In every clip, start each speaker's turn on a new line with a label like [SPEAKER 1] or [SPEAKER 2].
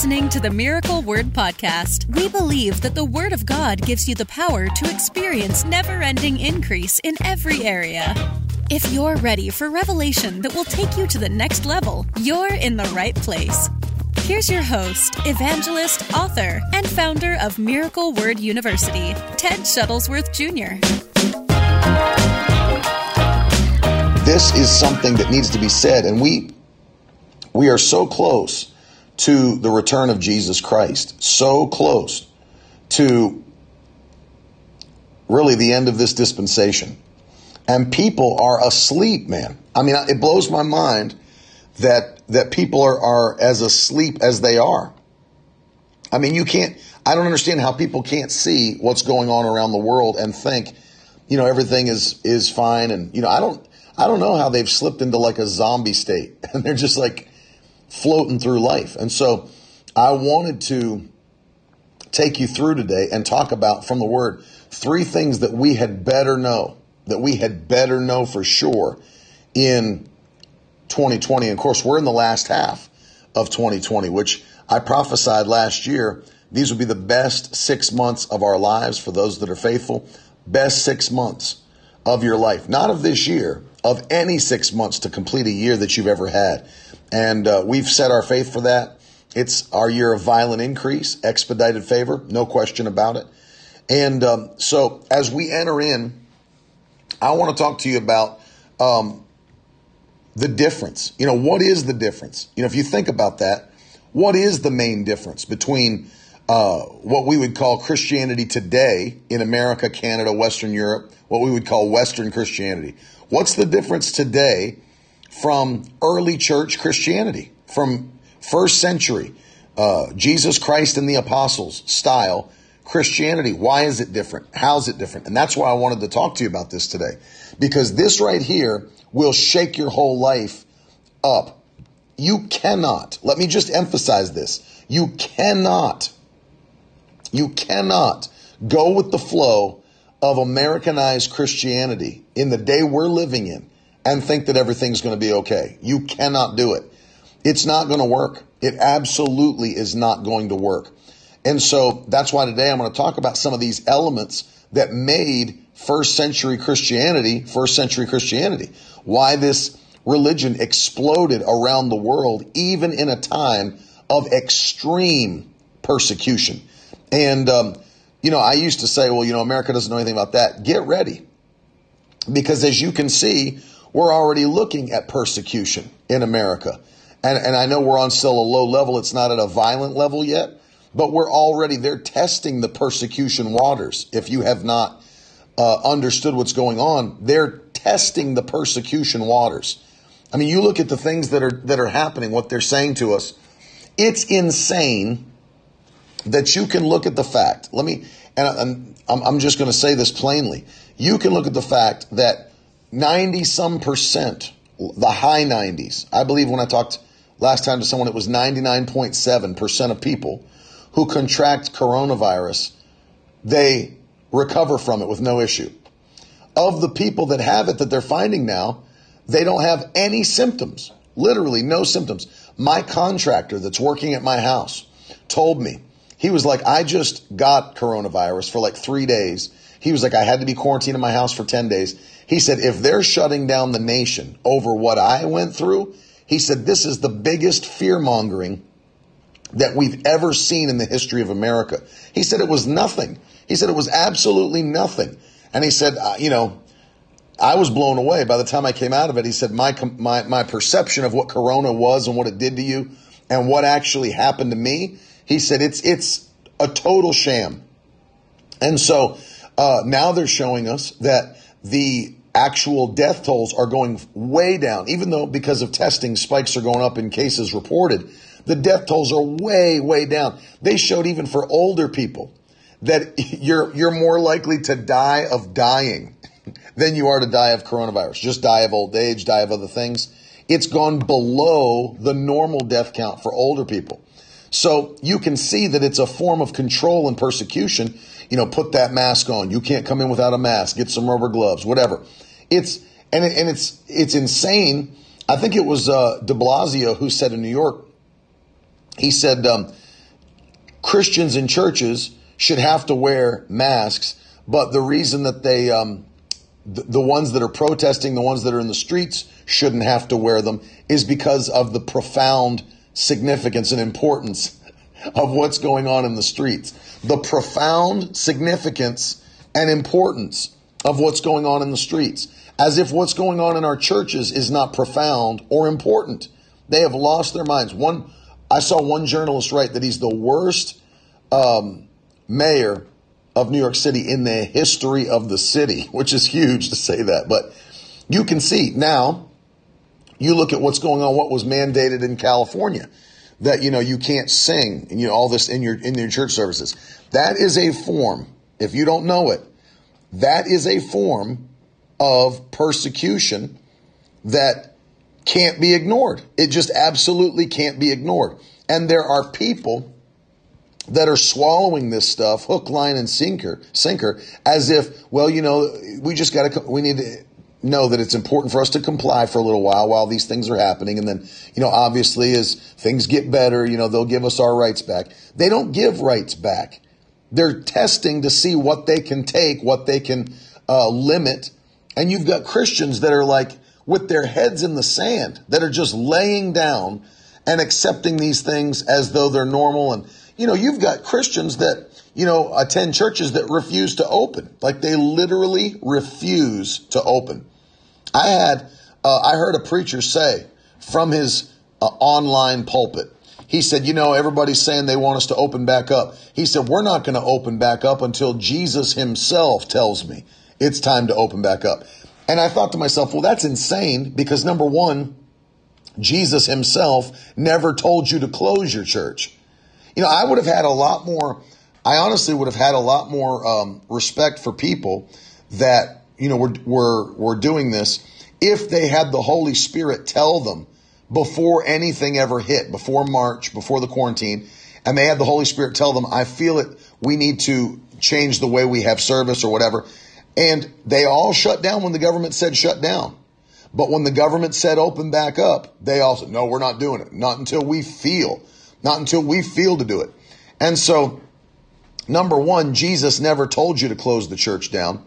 [SPEAKER 1] listening to the Miracle Word Podcast. We believe that the Word of God gives you the power to experience never ending increase in every area. If you're ready for revelation that will take you to the next level, you're in the right place. Here's your host, evangelist, author, and founder of Miracle Word University, Ted Shuttlesworth Jr.
[SPEAKER 2] This is something that needs to be said, and we we are so close to the return of Jesus Christ, so close to really the end of this dispensation. And people are asleep, man. I mean, it blows my mind that that people are, are as asleep as they are. I mean, you can't I don't understand how people can't see what's going on around the world and think, you know, everything is is fine and you know, I don't I don't know how they've slipped into like a zombie state and they're just like floating through life. And so I wanted to take you through today and talk about from the word three things that we had better know, that we had better know for sure in 2020. And of course, we're in the last half of 2020, which I prophesied last year. These would be the best six months of our lives for those that are faithful. Best six months of your life, not of this year, of any six months to complete a year that you've ever had. And uh, we've set our faith for that. It's our year of violent increase, expedited favor, no question about it. And um, so as we enter in, I want to talk to you about um, the difference. You know, what is the difference? You know, if you think about that, what is the main difference between uh, what we would call Christianity today in America, Canada, Western Europe, what we would call Western Christianity? What's the difference today from early church Christianity, from first century uh, Jesus Christ and the apostles style Christianity. Why is it different? How's it different? And that's why I wanted to talk to you about this today. Because this right here will shake your whole life up. You cannot, let me just emphasize this. You cannot, you cannot go with the flow of Americanized Christianity in the day we're living in and think that everything's going to be okay. You cannot do it. It's not going to work. It absolutely is not going to work. And so that's why today I'm going to talk about some of these elements that made first century Christianity, first century Christianity, why this religion exploded around the world, even in a time of extreme persecution. And, um, you know, I used to say, well, you know, America doesn't know anything about that. Get ready. Because as you can see, we're already looking at persecution in America. And, and I know we're on still a low level. It's not at a violent level yet, but we're already, they're testing the persecution waters. If you have not uh, understood what's going on, they're testing the persecution waters. I mean, you look at the things that are, that are happening, what they're saying to us. It's insane that you can look at the fact. Let me, and I'm, I'm just going to say this plainly. You can look at the fact that 90 some percent, the high 90s. I believe when I talked last time to someone, it was 99.7 percent of people who contract coronavirus, they recover from it with no issue. Of the people that have it that they're finding now, they don't have any symptoms, literally no symptoms. My contractor that's working at my house told me, he was like, I just got coronavirus for like three days. He was like, I had to be quarantined in my house for 10 days. He said, if they're shutting down the nation over what I went through, he said, this is the biggest fear mongering that we've ever seen in the history of America. He said it was nothing. He said it was absolutely nothing. And he said, uh, you know, I was blown away by the time I came out of it. He said, my, my, my perception of what Corona was and what it did to you and what actually happened to me. He said, it's, it's a total sham. And so, uh, now they're showing us that the actual death tolls are going way down, even though because of testing, spikes are going up in cases reported. The death tolls are way, way down. They showed even for older people that you're, you're more likely to die of dying than you are to die of coronavirus. Just die of old age, die of other things. It's gone below the normal death count for older people. So you can see that it's a form of control and persecution. You know, put that mask on. You can't come in without a mask. Get some rubber gloves, whatever. It's, and, and it's, it's insane. I think it was, uh, de Blasio who said in New York, he said, um, Christians in churches should have to wear masks, but the reason that they, um, the ones that are protesting, the ones that are in the streets shouldn't have to wear them is because of the profound significance and importance of what's going on in the streets. The profound significance and importance of what's going on in the streets. As if what's going on in our churches is not profound or important. They have lost their minds. One, I saw one journalist write that he's the worst um, mayor of New York City in the history of the city, which is huge to say that. But you can see now, you look at what's going on, what was mandated in California, that you know you can't sing and you know all this in your in your church services. That is a form. If you don't know it, that is a form of persecution that can't be ignored. It just absolutely can't be ignored. And there are people that are swallowing this stuff hook, line, and sinker, sinker, as if, well, you know, we just got to, we need to know that it's important for us to comply for a little while while these things are happening. And then, you know, obviously as things get better, you know, they'll give us our rights back. They don't give rights back. They're testing to see what they can take, what they can uh, limit. And you've got Christians that are like with their heads in the sand, that are just laying down and accepting these things as though they're normal and you know, you've got Christians that, you know, attend churches that refuse to open. Like they literally refuse to open. I had, uh, I heard a preacher say from his uh, online pulpit, he said, you know, everybody's saying they want us to open back up. He said, we're not going to open back up until Jesus himself tells me it's time to open back up. And I thought to myself, well, that's insane because number one, Jesus himself never told you to close your church. You know, I would have had a lot more, I honestly would have had a lot more um, respect for people that, you know, were, were, were doing this if they had the Holy Spirit tell them before anything ever hit, before March, before the quarantine, and they had the Holy Spirit tell them, I feel it, we need to change the way we have service or whatever. And they all shut down when the government said shut down. But when the government said open back up, they all said, no, we're not doing it. Not until we feel not until we feel to do it. And so, number one, Jesus never told you to close the church down.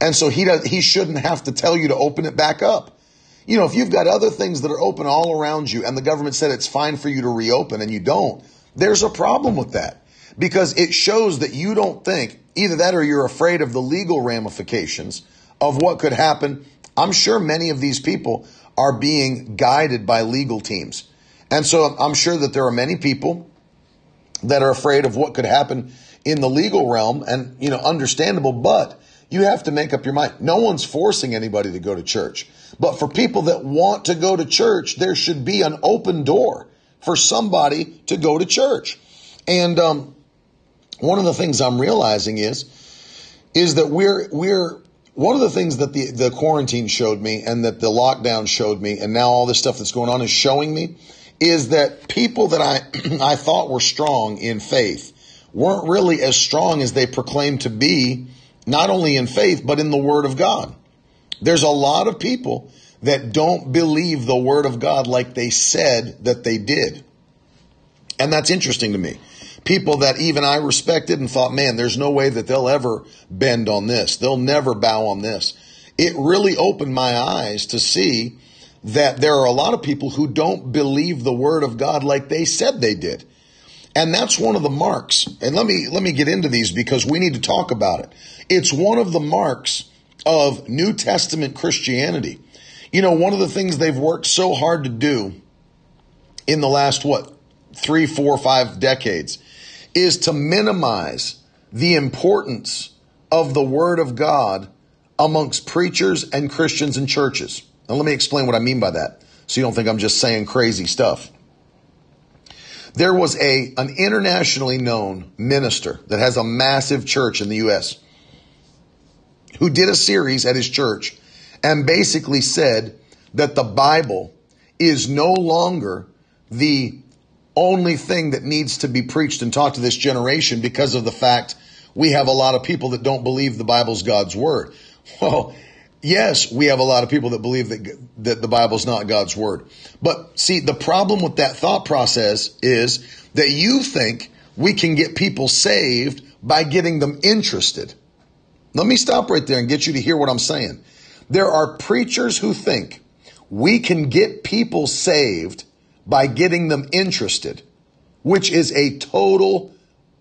[SPEAKER 2] And so he does, he shouldn't have to tell you to open it back up. You know, if you've got other things that are open all around you and the government said it's fine for you to reopen and you don't, there's a problem with that because it shows that you don't think either that or you're afraid of the legal ramifications of what could happen. I'm sure many of these people are being guided by legal teams. And so I'm sure that there are many people that are afraid of what could happen in the legal realm and, you know, understandable, but you have to make up your mind. No one's forcing anybody to go to church. But for people that want to go to church, there should be an open door for somebody to go to church. And um, one of the things I'm realizing is, is that we're we're one of the things that the the quarantine showed me, and that the lockdown showed me, and now all this stuff that's going on is showing me is that people that I, I thought were strong in faith weren't really as strong as they proclaimed to be, not only in faith, but in the Word of God. There's a lot of people that don't believe the Word of God like they said that they did. And that's interesting to me. People that even I respected and thought, man, there's no way that they'll ever bend on this. They'll never bow on this. It really opened my eyes to see that there are a lot of people who don't believe the word of God like they said they did. And that's one of the marks. And let me let me get into these because we need to talk about it. It's one of the marks of New Testament Christianity. You know, one of the things they've worked so hard to do in the last what, three, four, five decades is to minimize the importance of the Word of God amongst preachers and Christians and churches. Now, let me explain what I mean by that so you don't think I'm just saying crazy stuff. There was a, an internationally known minister that has a massive church in the U.S. who did a series at his church and basically said that the Bible is no longer the only thing that needs to be preached and taught to this generation because of the fact we have a lot of people that don't believe the Bible's God's word. Well, yes, we have a lot of people that believe that, that the Bible's not God's word. But see, the problem with that thought process is that you think we can get people saved by getting them interested. Let me stop right there and get you to hear what I'm saying. There are preachers who think we can get people saved by getting them interested, which is a total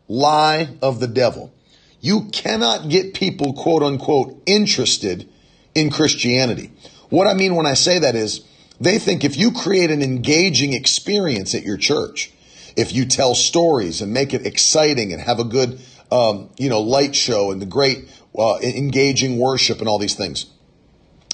[SPEAKER 2] lie of the devil. You cannot get people, quote unquote, interested in Christianity. What I mean when I say that is they think if you create an engaging experience at your church, if you tell stories and make it exciting and have a good, um, you know, light show and the great uh, engaging worship and all these things,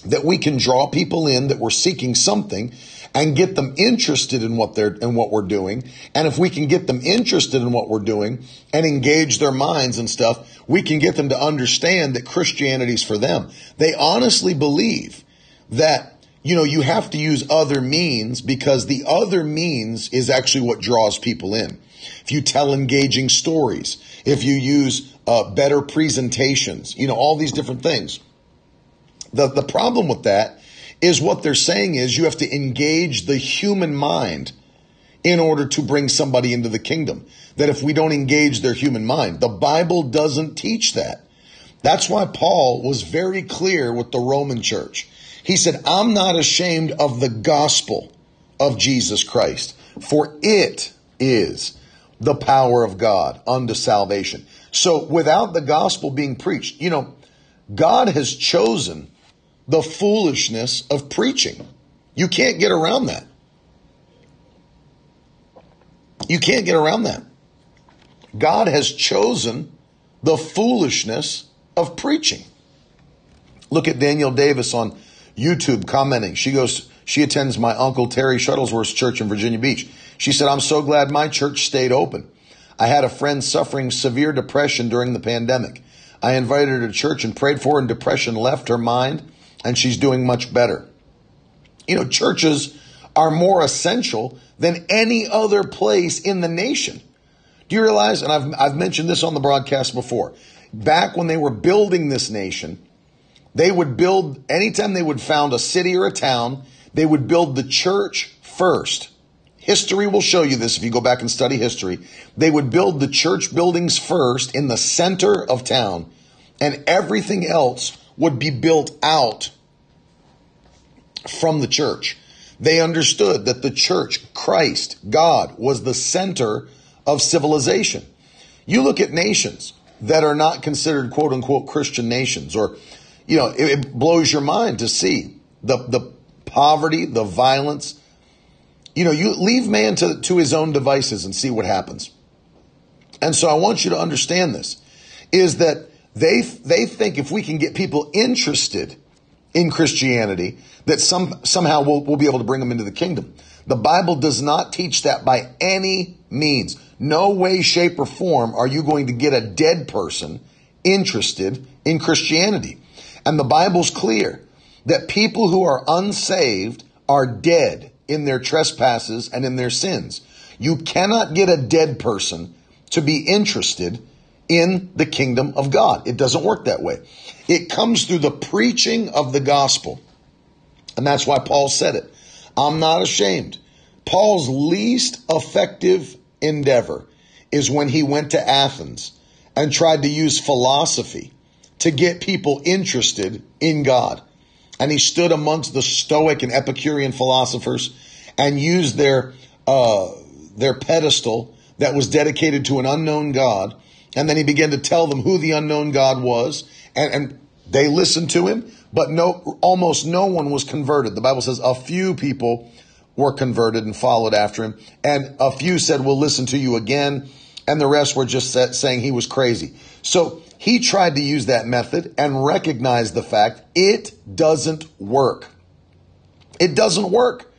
[SPEAKER 2] that we can draw people in that we're seeking something and get them interested in what they're in what we're doing. And if we can get them interested in what we're doing and engage their minds and stuff, we can get them to understand that Christianity's for them. They honestly believe that you know, you have to use other means because the other means is actually what draws people in. If you tell engaging stories, if you use uh, better presentations, you know, all these different things. The, the problem with that is what they're saying is you have to engage the human mind in order to bring somebody into the kingdom. That if we don't engage their human mind, the Bible doesn't teach that. That's why Paul was very clear with the Roman church. He said, I'm not ashamed of the gospel of Jesus Christ, for it is the power of God unto salvation. So without the gospel being preached, you know, God has chosen the foolishness of preaching. You can't get around that. You can't get around that. God has chosen the foolishness of preaching. Look at Daniel Davis on YouTube commenting. She goes, she attends my uncle Terry Shuttlesworth's church in Virginia Beach. She said, I'm so glad my church stayed open. I had a friend suffering severe depression during the pandemic. I invited her to church and prayed for her and depression left her mind and she's doing much better. You know, churches are more essential than any other place in the nation. Do you realize? And I've, I've mentioned this on the broadcast before. Back when they were building this nation, they would build, anytime they would found a city or a town, they would build the church first. History will show you this if you go back and study history. They would build the church buildings first in the center of town, and everything else would be built out from the church. They understood that the church, Christ, God, was the center of civilization. You look at nations that are not considered quote unquote Christian nations, or, you know, it, it blows your mind to see the, the poverty, the violence. You know, you leave man to, to his own devices and see what happens. And so I want you to understand this is that they, they think if we can get people interested in Christianity, that some, somehow we'll, we'll be able to bring them into the kingdom. The Bible does not teach that by any means. No way, shape, or form are you going to get a dead person interested in Christianity. And the Bible's clear that people who are unsaved are dead in their trespasses and in their sins. You cannot get a dead person to be interested in the kingdom of God. It doesn't work that way. It comes through the preaching of the gospel. And that's why Paul said it. I'm not ashamed. Paul's least effective endeavor is when he went to Athens and tried to use philosophy to get people interested in God. And he stood amongst the Stoic and Epicurean philosophers and used their, uh, their pedestal that was dedicated to an unknown God and then he began to tell them who the unknown God was. And, and they listened to him, but no, almost no one was converted. The Bible says a few people were converted and followed after him. And a few said, we'll listen to you again. And the rest were just saying he was crazy. So he tried to use that method and recognized the fact it doesn't work. It doesn't work.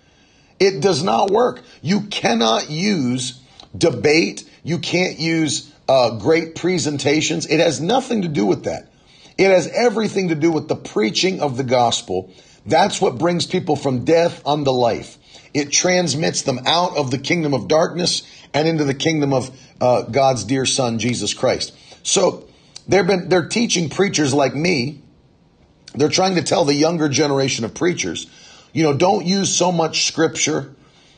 [SPEAKER 2] It does not work. You cannot use debate. You can't use uh, great presentations. It has nothing to do with that. It has everything to do with the preaching of the gospel. That's what brings people from death unto life. It transmits them out of the kingdom of darkness and into the kingdom of uh, God's dear Son, Jesus Christ. So they've been they're teaching preachers like me. They're trying to tell the younger generation of preachers, you know, don't use so much scripture.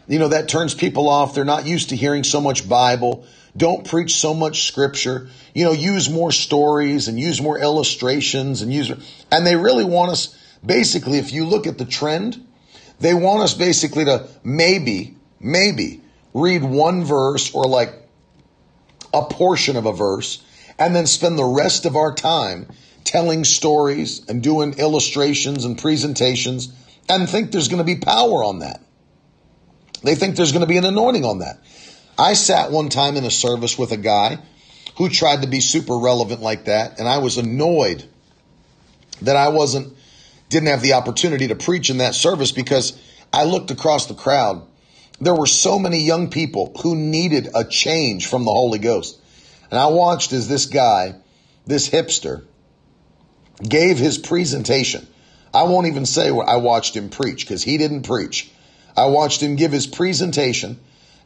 [SPEAKER 2] You know, that turns people off. They're not used to hearing so much Bible. Don't preach so much scripture. You know, use more stories and use more illustrations and use, and they really want us, basically, if you look at the trend, they want us basically to maybe, maybe read one verse or like a portion of a verse and then spend the rest of our time telling stories and doing illustrations and presentations and think there's going to be power on that. They think there's going to be an anointing on that. I sat one time in a service with a guy who tried to be super relevant like that, and I was annoyed that I wasn't didn't have the opportunity to preach in that service because I looked across the crowd. There were so many young people who needed a change from the Holy Ghost. And I watched as this guy, this hipster, gave his presentation. I won't even say what I watched him preach because he didn't preach. I watched him give his presentation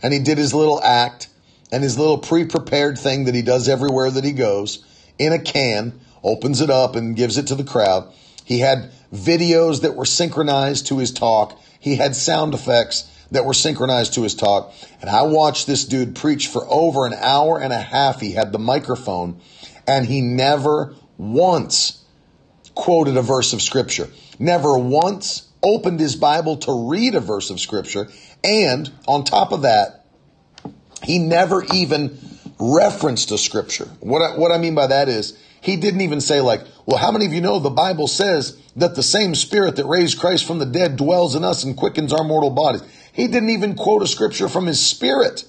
[SPEAKER 2] and he did his little act and his little pre prepared thing that he does everywhere that he goes in a can, opens it up and gives it to the crowd. He had videos that were synchronized to his talk. He had sound effects that were synchronized to his talk. And I watched this dude preach for over an hour and a half. He had the microphone and he never once quoted a verse of scripture. Never once opened his Bible to read a verse of scripture. And on top of that, he never even referenced a scripture. What I, what I mean by that is he didn't even say like, well, how many of you know the Bible says that the same spirit that raised Christ from the dead dwells in us and quickens our mortal bodies? He didn't even quote a scripture from his spirit.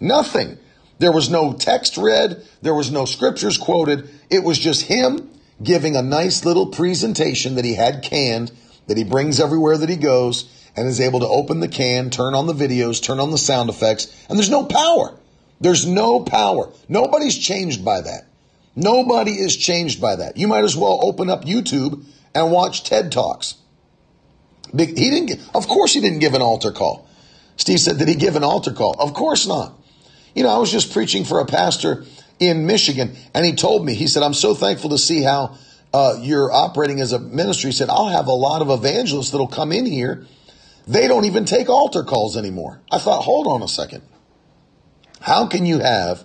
[SPEAKER 2] Nothing. There was no text read. There was no scriptures quoted. It was just him giving a nice little presentation that he had canned that he brings everywhere that he goes and is able to open the can, turn on the videos, turn on the sound effects, and there's no power. There's no power. Nobody's changed by that. Nobody is changed by that. You might as well open up YouTube and watch TED Talks. He didn't, of course, he didn't give an altar call. Steve said, Did he give an altar call? Of course not. You know, I was just preaching for a pastor in Michigan, and he told me, he said, I'm so thankful to see how uh, you're operating as a ministry. He said, I'll have a lot of evangelists that'll come in here. They don't even take altar calls anymore. I thought, hold on a second. How can you have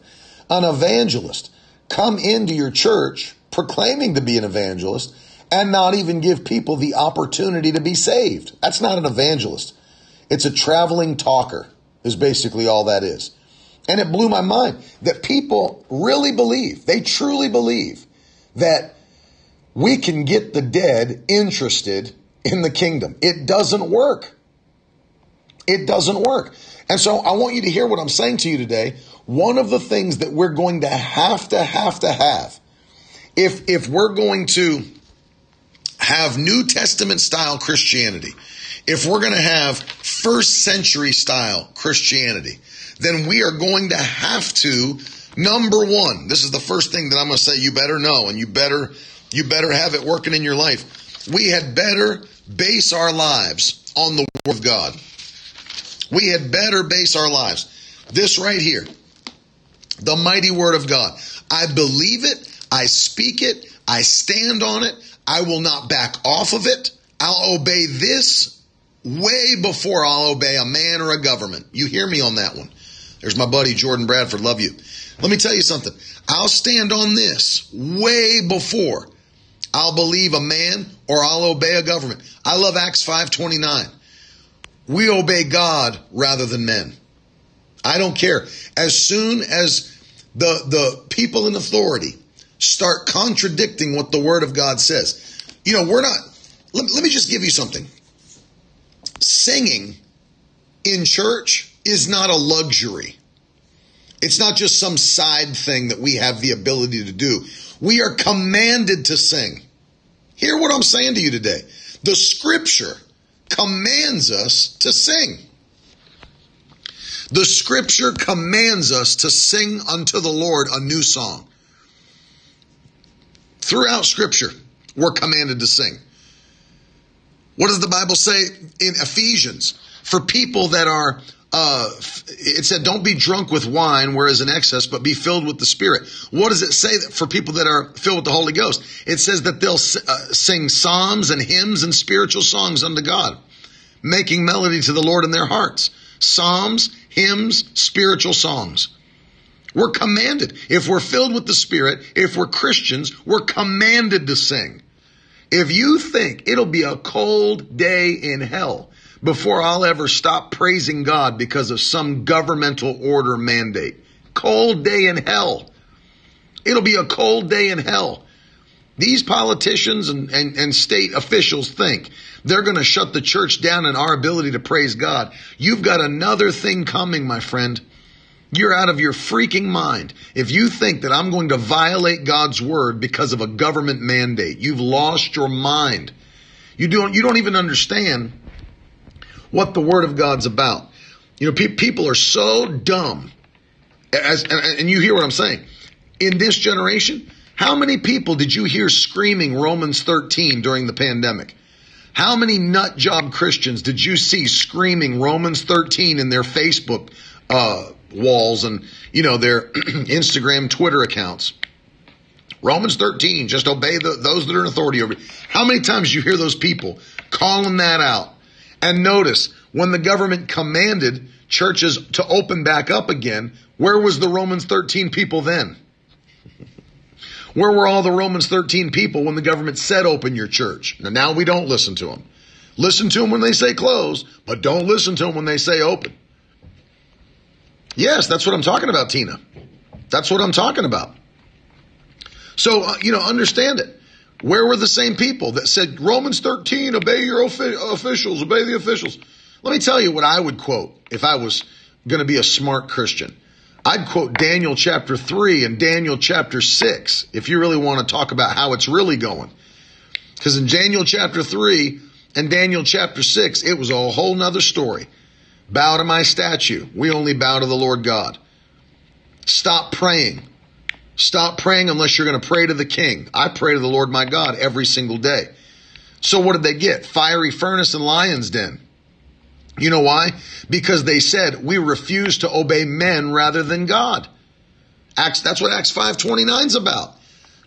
[SPEAKER 2] an evangelist come into your church proclaiming to be an evangelist and not even give people the opportunity to be saved? That's not an evangelist. It's a traveling talker, is basically all that is. And it blew my mind that people really believe, they truly believe that we can get the dead interested in the kingdom. It doesn't work. It doesn't work. And so I want you to hear what I'm saying to you today. One of the things that we're going to have to have to have if if we're going to have New Testament style Christianity, if we're going to have first century style Christianity, then we are going to have to number 1. This is the first thing that I'm going to say you better know and you better you better have it working in your life. We had better base our lives on the Word of God. We had better base our lives. This right here, the mighty Word of God. I believe it. I speak it. I stand on it. I will not back off of it. I'll obey this way before I'll obey a man or a government. You hear me on that one. There's my buddy Jordan Bradford. Love you. Let me tell you something. I'll stand on this way before I'll believe a man or I'll obey a government. I love Acts 5:29. We obey God rather than men. I don't care. As soon as the the people in authority start contradicting what the word of God says. You know, we're not let, let me just give you something. Singing in church is not a luxury. It's not just some side thing that we have the ability to do. We are commanded to sing. Hear what I'm saying to you today. The scripture commands us to sing. The scripture commands us to sing unto the Lord a new song. Throughout scripture, we're commanded to sing. What does the Bible say in Ephesians? For people that are uh, it said, don't be drunk with wine, whereas in excess, but be filled with the Spirit. What does it say for people that are filled with the Holy Ghost? It says that they'll uh, sing psalms and hymns and spiritual songs unto God, making melody to the Lord in their hearts. Psalms, hymns, spiritual songs. We're commanded. If we're filled with the Spirit, if we're Christians, we're commanded to sing. If you think it'll be a cold day in hell before I'll ever stop praising God because of some governmental order mandate, cold day in hell. It'll be a cold day in hell. These politicians and, and, and state officials think they're going to shut the church down and our ability to praise God. You've got another thing coming, my friend. You're out of your freaking mind. If you think that I'm going to violate God's word because of a government mandate, you've lost your mind. You don't, you don't even understand what the word of God's about. You know, pe- people are so dumb. As, and, and you hear what I'm saying. In this generation, how many people did you hear screaming Romans 13 during the pandemic? How many nut job Christians did you see screaming Romans 13 in their Facebook uh, walls and you know their Instagram, Twitter accounts? Romans 13, just obey the, those that are in authority over you. How many times you hear those people calling that out? And notice when the government commanded churches to open back up again, where was the Romans 13 people then? Where were all the Romans 13 people when the government said open your church? Now, now we don't listen to them. Listen to them when they say close, but don't listen to them when they say open. Yes, that's what I'm talking about, Tina. That's what I'm talking about. So, uh, you know, understand it. Where were the same people that said, Romans 13, obey your officials, obey the officials? Let me tell you what I would quote if I was going to be a smart Christian. I'd quote Daniel chapter 3 and Daniel chapter 6 if you really want to talk about how it's really going. Because in Daniel chapter 3 and Daniel chapter 6, it was a whole nother story. Bow to my statue. We only bow to the Lord God. Stop praying. Stop praying unless you're going to pray to the king. I pray to the Lord my God every single day. So what did they get? Fiery furnace and lion's den. You know why? Because they said we refuse to obey men rather than God. Acts, that's what Acts 529 is about.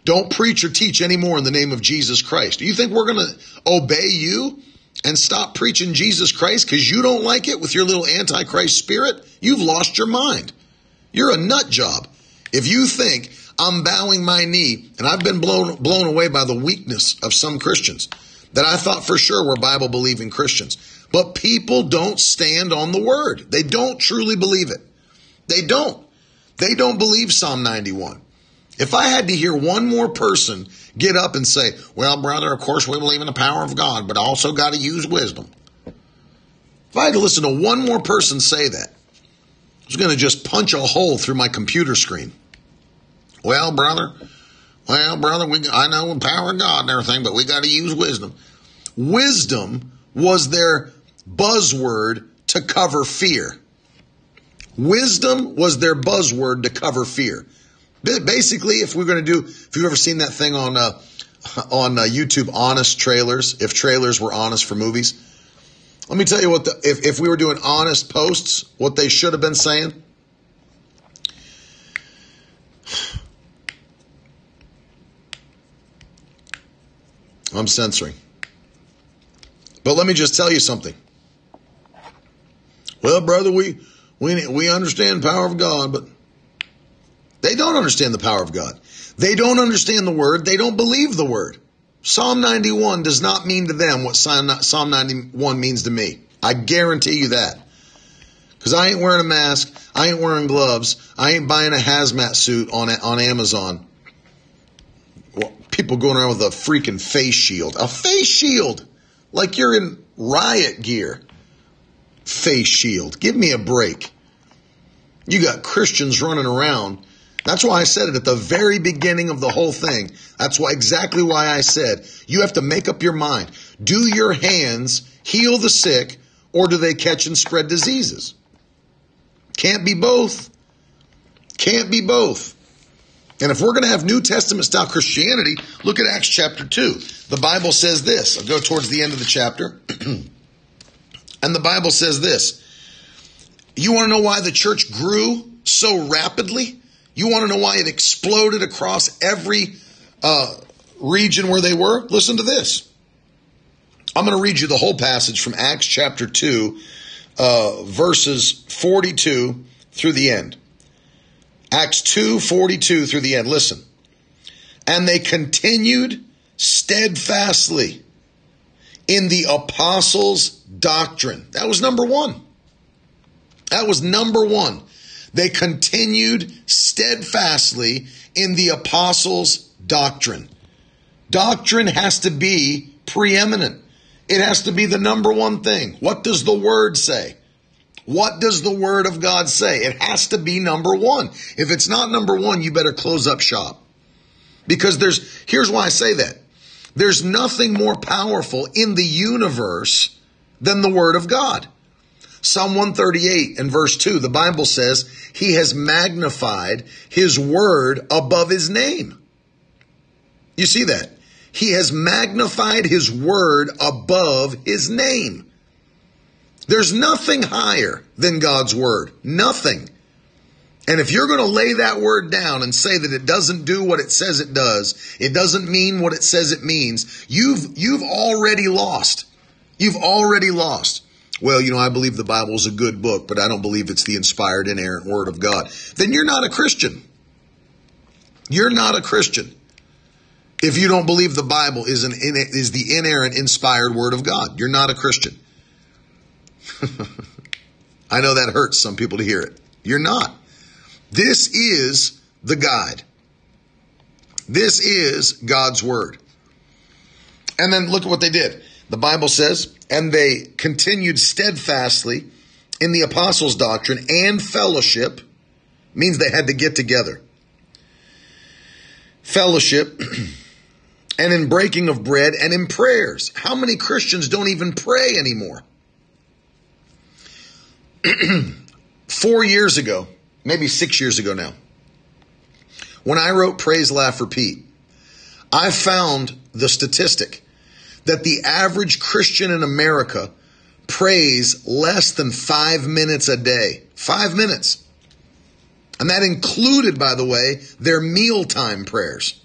[SPEAKER 2] Don't preach or teach anymore in the name of Jesus Christ. Do you think we're going to obey you and stop preaching Jesus Christ because you don't like it with your little antichrist spirit? You've lost your mind. You're a nut job. If you think I'm bowing my knee, and I've been blown, blown away by the weakness of some Christians that I thought for sure were Bible believing Christians. But people don't stand on the word. They don't truly believe it. They don't. They don't believe Psalm 91. If I had to hear one more person get up and say, well, brother, of course we believe in the power of God, but also got to use wisdom. If I had to listen to one more person say that, I was going to just punch a hole through my computer screen. Well, brother, well, brother, we, I know the power of God and everything, but we got to use wisdom. Wisdom was their buzzword to cover fear. Wisdom was their buzzword to cover fear. Basically, if we're going to do, if you've ever seen that thing on uh, on uh, YouTube, honest trailers, if trailers were honest for movies, let me tell you what the if if we were doing honest posts, what they should have been saying. I'm censoring. But let me just tell you something. Well, brother, we we we understand the power of God, but they don't understand the power of God. They don't understand the word. They don't believe the word. Psalm 91 does not mean to them what Psalm 91 means to me. I guarantee you that. Because I ain't wearing a mask. I ain't wearing gloves. I ain't buying a hazmat suit on, on Amazon. People going around with a freaking face shield. A face shield! Like you're in riot gear. Face shield. Give me a break. You got Christians running around. That's why I said it at the very beginning of the whole thing. That's why exactly why I said you have to make up your mind. Do your hands heal the sick or do they catch and spread diseases? Can't be both. Can't be both. And if we're going to have New Testament style Christianity, look at Acts chapter 2. The Bible says this. I'll go towards the end of the chapter. and the Bible says this. You want to know why the church grew so rapidly? You want to know why it exploded across every uh, region where they were? Listen to this. I'm going to read you the whole passage from Acts chapter 2, uh, verses 42 through the end. Acts 2 42 through the end. Listen. And they continued steadfastly in the apostles' doctrine. That was number one. That was number one. They continued steadfastly in the apostles' doctrine. Doctrine has to be preeminent. It has to be the number one thing. What does the word say? What does the word of God say? It has to be number one. If it's not number one, you better close up shop. Because there's, here's why I say that. There's nothing more powerful in the universe than the word of God. Psalm 138 and verse 2, the Bible says, He has magnified His word above His name. You see that? He has magnified His word above His name. There's nothing higher than God's word. Nothing. And if you're going to lay that word down and say that it doesn't do what it says it does, it doesn't mean what it says it means, you've, you've already lost. You've already lost well, you know, I believe the Bible is a good book, but I don't believe it's the inspired, inerrant Word of God, then you're not a Christian. You're not a Christian if you don't believe the Bible is an is the inerrant, inspired Word of God. You're not a Christian. I know that hurts some people to hear it. You're not. This is the guide. This is God's Word. And then look at what they did. The Bible says, and they continued steadfastly in the apostles' doctrine and fellowship, means they had to get together. Fellowship and in breaking of bread and in prayers. How many Christians don't even pray anymore? Four years ago, maybe six years ago now, when I wrote Praise, Laugh, Repeat, I found the statistic that the average Christian in America prays less than five minutes a day. Five minutes. And that included, by the way, their mealtime prayers.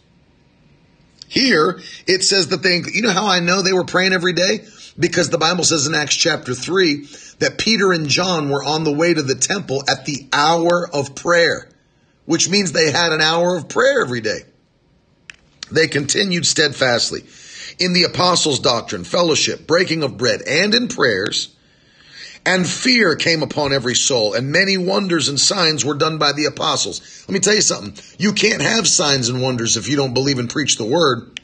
[SPEAKER 2] Here, it says that they, you know how I know they were praying every day? Because the Bible says in Acts chapter 3 that Peter and John were on the way to the temple at the hour of prayer, which means they had an hour of prayer every day. They continued steadfastly in the apostles' doctrine, fellowship, breaking of bread, and in prayers. And fear came upon every soul, and many wonders and signs were done by the apostles. Let me tell you something. You can't have signs and wonders if you don't believe and preach the word.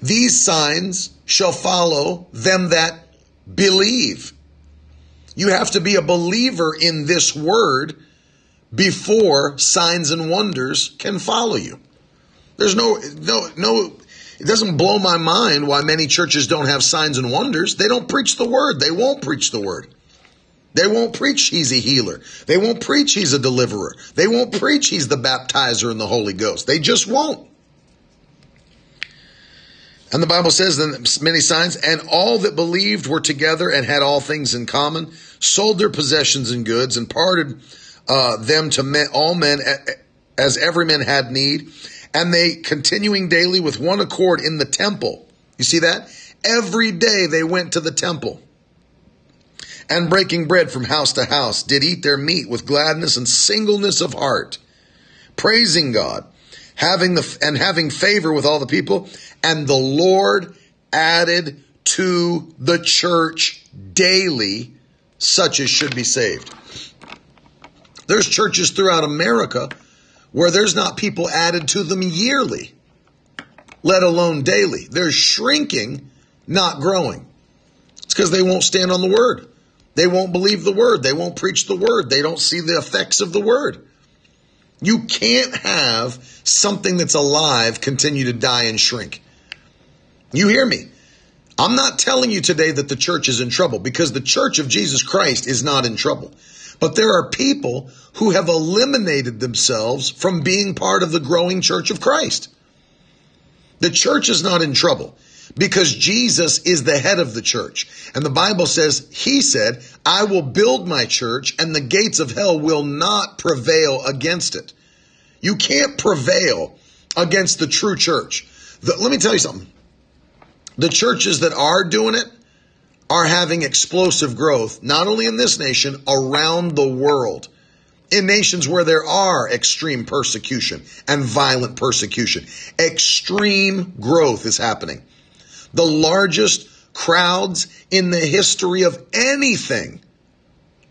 [SPEAKER 2] These signs shall follow them that believe. You have to be a believer in this word before signs and wonders can follow you. There's no no no it doesn't blow my mind why many churches don't have signs and wonders. They don't preach the word. They won't preach the word. They won't preach he's a healer. They won't preach he's a deliverer. They won't preach he's the baptizer in the Holy Ghost. They just won't. And the Bible says that many signs, and all that believed were together and had all things in common, sold their possessions and goods, and parted uh, them to men, all men as every man had need and they continuing daily with one accord in the temple. You see that? Every day they went to the temple and breaking bread from house to house did eat their meat with gladness and singleness of heart, praising God, having the and having favor with all the people, and the Lord added to the church daily such as should be saved. There's churches throughout America where there's not people added to them yearly, let alone daily. They're shrinking, not growing. It's because they won't stand on the word. They won't believe the word. They won't preach the word. They don't see the effects of the word. You can't have something that's alive continue to die and shrink. You hear me? I'm not telling you today that the church is in trouble because the church of Jesus Christ is not in trouble. But there are people who have eliminated themselves from being part of the growing church of Christ. The church is not in trouble because Jesus is the head of the church. And the Bible says, He said, I will build my church and the gates of hell will not prevail against it. You can't prevail against the true church. The, let me tell you something. The churches that are doing it are having explosive growth, not only in this nation, around the world. in nations where there are extreme persecution and violent persecution. Extreme growth is happening. The largest crowds in the history of anything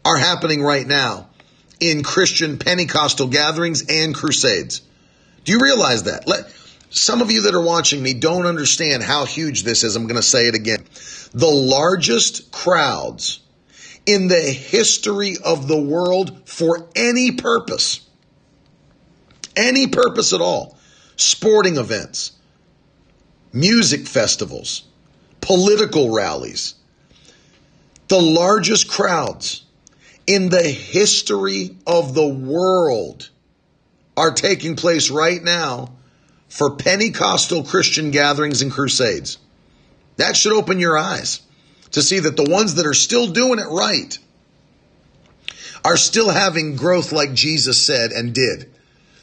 [SPEAKER 2] are happening right now in Christian Pentecostal gatherings and crusades. Do you realize that? Let, some of you that are watching me don't understand how huge this is. I'm going to say it again. The largest crowds in the history of the world for any purpose, any purpose at all, sporting events, music festivals, political rallies, the largest crowds in the history of the world are taking place right now for Pentecostal Christian gatherings and crusades. That should open your eyes to see that the ones that are still doing it right are still having growth like Jesus said and did.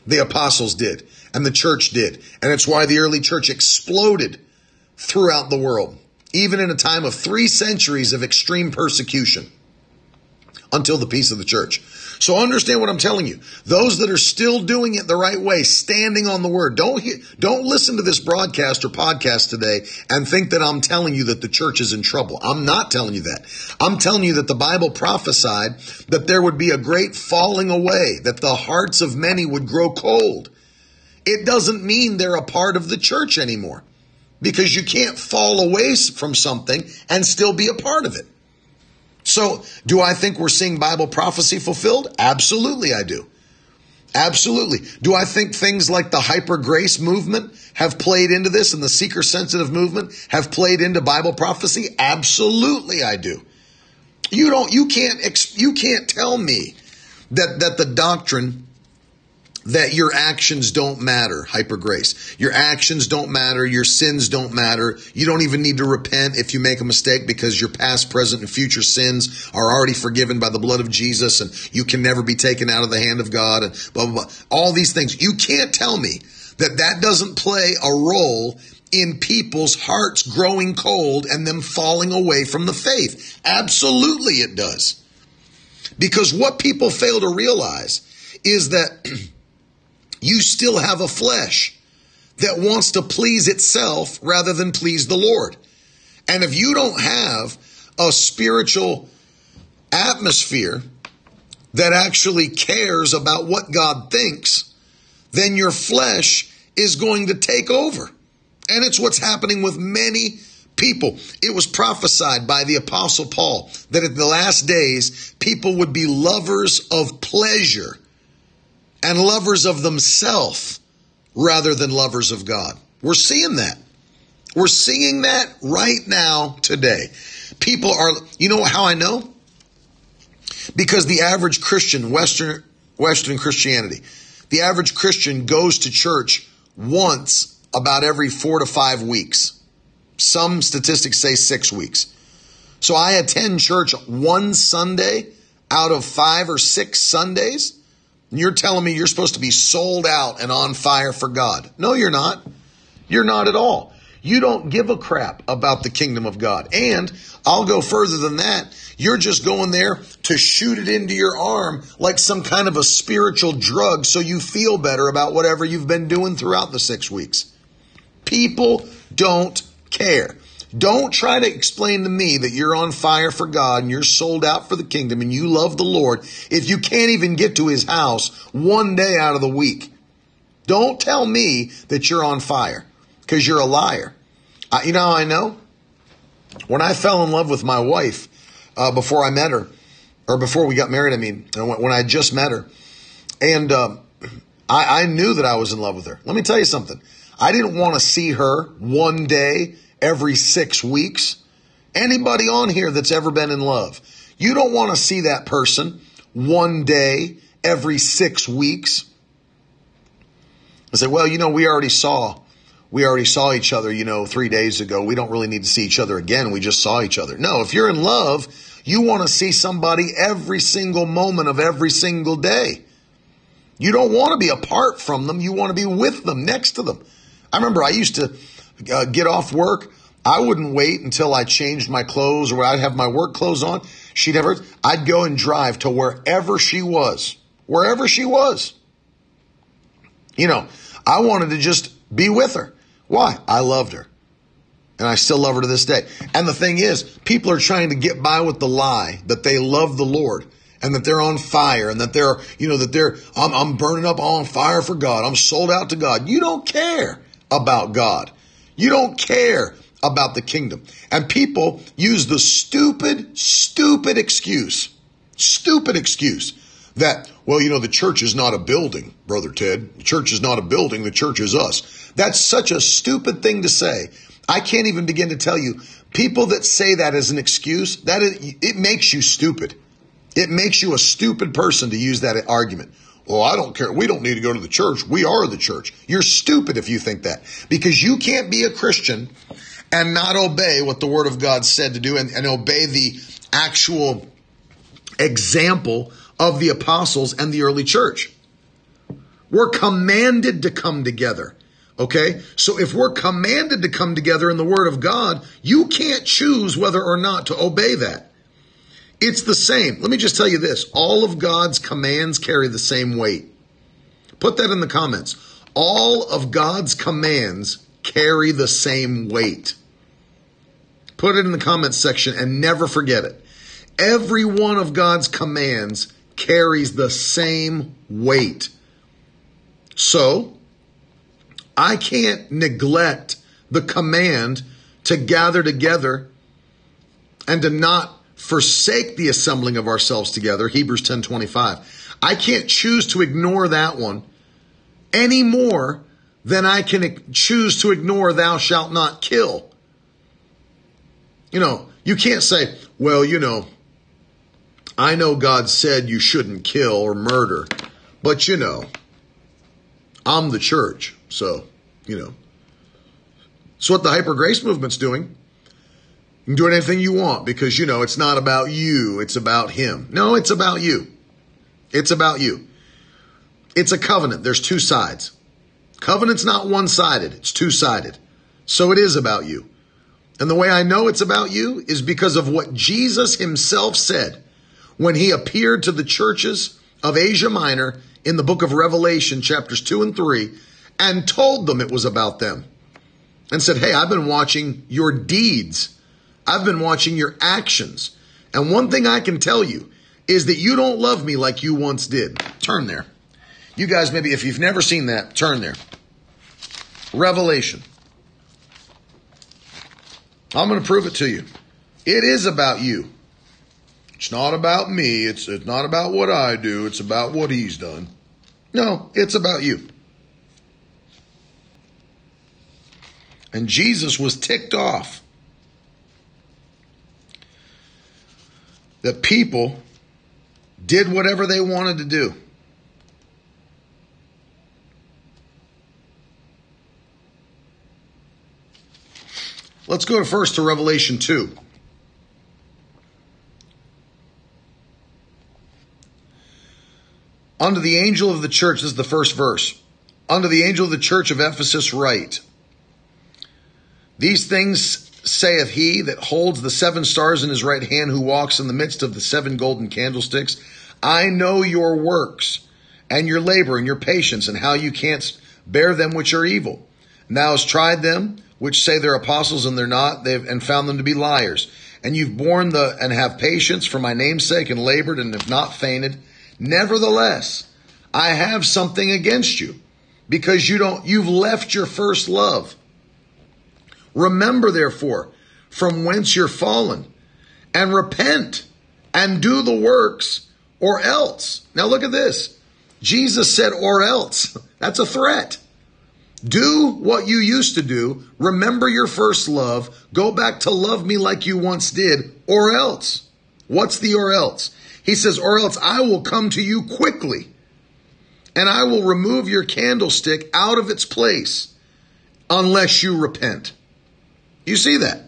[SPEAKER 2] The apostles did, and the church did. And it's why the early church exploded throughout the world, even in a time of three centuries of extreme persecution until the peace of the church. So understand what I'm telling you. Those that are still doing it the right way, standing on the word, don't don't listen to this broadcast or podcast today and think that I'm telling you that the church is in trouble. I'm not telling you that. I'm telling you that the Bible prophesied that there would be a great falling away, that the hearts of many would grow cold. It doesn't mean they're a part of the church anymore because you can't fall away from something and still be a part of it. So, do I think we're seeing Bible prophecy fulfilled? Absolutely, I do. Absolutely. Do I think things like the hyper grace movement have played into this and the seeker sensitive movement have played into Bible prophecy? Absolutely, I do. You don't, you can't, you can't tell me that, that the doctrine that your actions don't matter, hyper grace. Your actions don't matter. Your sins don't matter. You don't even need to repent if you make a mistake because your past, present, and future sins are already forgiven by the blood of Jesus and you can never be taken out of the hand of God and blah, blah, blah. All these things. You can't tell me that that doesn't play a role in people's hearts growing cold and them falling away from the faith. Absolutely it does. Because what people fail to realize is that you still have a flesh that wants to please itself rather than please the Lord. And if you don't have a spiritual atmosphere that actually cares about what God thinks, then your flesh is going to take over. And it's what's happening with many people. It was prophesied by the apostle Paul that in the last days, people would be lovers of pleasure and lovers of themselves rather than lovers of God. We're seeing that. We're seeing that right now today. People are, you know how I know? Because the average Christian, Western, Western Christianity, the average Christian goes to church once about every four to five weeks. Some statistics say six weeks. So I attend church one Sunday out of five or six Sundays. And you're telling me you're supposed to be sold out and on fire for God. No, you're not. You're not at all. You don't give a crap about the kingdom of God. And I'll go further than that. You're just going there to shoot it into your arm like some kind of a spiritual drug so you feel better about whatever you've been doing throughout the six weeks. People don't care. Don't try to explain to me that you're on fire for God and you're sold out for the kingdom and you love the Lord if you can't even get to his house one day out of the week. Don't tell me that you're on fire because you're a liar. I, you know I know? When I fell in love with my wife uh, before I met her, or before we got married, I mean, when I just met her, and uh, I, I knew that I was in love with her. Let me tell you something. I didn't want to see her one day every six weeks. Anybody on here that's ever been in love, you don't want to see that person one day every six weeks. I say, well, you know, we already saw, we already saw each other, you know, three days ago. We don't really need to see each other again. We just saw each other. No, if you're in love, you want to see somebody every single moment of every single day. You don't want to be apart from them. You want to be with them, next to them. I remember I used to uh, get off work, I wouldn't wait until I changed my clothes or I'd have my work clothes on. She'd ever, I'd go and drive to wherever she was, wherever she was. You know, I wanted to just be with her. Why? I loved her. And I still love her to this day. And the thing is, people are trying to get by with the lie that they love the Lord and that they're on fire and that they're, you know, that they're, I'm, I'm burning up on fire for God. I'm sold out to God. You don't care about God. You don't care about the kingdom. And people use the stupid, stupid excuse, stupid excuse that, well, you know, the church is not a building, Brother Ted. The church is not a building. The church is us. That's such a stupid thing to say. I can't even begin to tell you people that say that as an excuse, that it makes you stupid. It makes you a stupid person to use that argument. Well, I don't care. We don't need to go to the church. We are the church. You're stupid if you think that because you can't be a Christian and not obey what the word of God said to do and, and obey the actual example of the apostles and the early church. We're commanded to come together. Okay. So if we're commanded to come together in the word of God, you can't choose whether or not to obey that. It's the same. Let me just tell you this. All of God's commands carry the same weight. Put that in the comments. All of God's commands carry the same weight. Put it in the comments section and never forget it. Every one of God's commands carries the same weight. So, I can't neglect the command to gather together and to not forsake the assembling of ourselves together, Hebrews 10:25. I can't choose to ignore that one any more than I can choose to ignore thou shalt not kill. You know, you can't say, well, you know, I know God said you shouldn't kill or murder, but you know, I'm the church. So, you know. It's what the hyper grace movement's doing. You can do anything you want because, you know, it's not about you. It's about him. No, it's about you. It's about you. It's a covenant. There's two sides. Covenant's not one sided. It's two sided. So it is about you. And the way I know it's about you is because of what Jesus himself said when he appeared to the churches of Asia Minor in the book of Revelation, chapters 2 and 3, and told them it was about them. And said, Hey, I've been watching your deeds, I've been watching your actions. And one thing I can tell you is that you don't love me like you once did. Turn there. You guys, maybe if you've never seen that, turn there. Revelation. I'm going to prove it to you. It is about you. It's not about me. It's, it's not about what I do. It's about what he's done. No, it's about you. And Jesus was ticked off that people did whatever they wanted to do. Let's go first to Revelation 2. Unto the angel of the church, this is the first verse. Unto the angel of the church of Ephesus, write These things saith he that holds the seven stars in his right hand, who walks in the midst of the seven golden candlesticks. I know your works, and your labor, and your patience, and how you can't bear them which are evil. And thou hast tried them which say they're apostles and they're not, they've and found them to be liars. And you've borne the and have patience for my name's sake and labored and have not fainted. Nevertheless, I have something against you because you don't you've left your first love. Remember therefore from whence you're fallen and repent and do the works or else. Now look at this. Jesus said or else. That's a threat. Do what you used to do. Remember your first love. Go back to love me like you once did, or else. What's the or else? He says, or else I will come to you quickly and I will remove your candlestick out of its place unless you repent. You see that?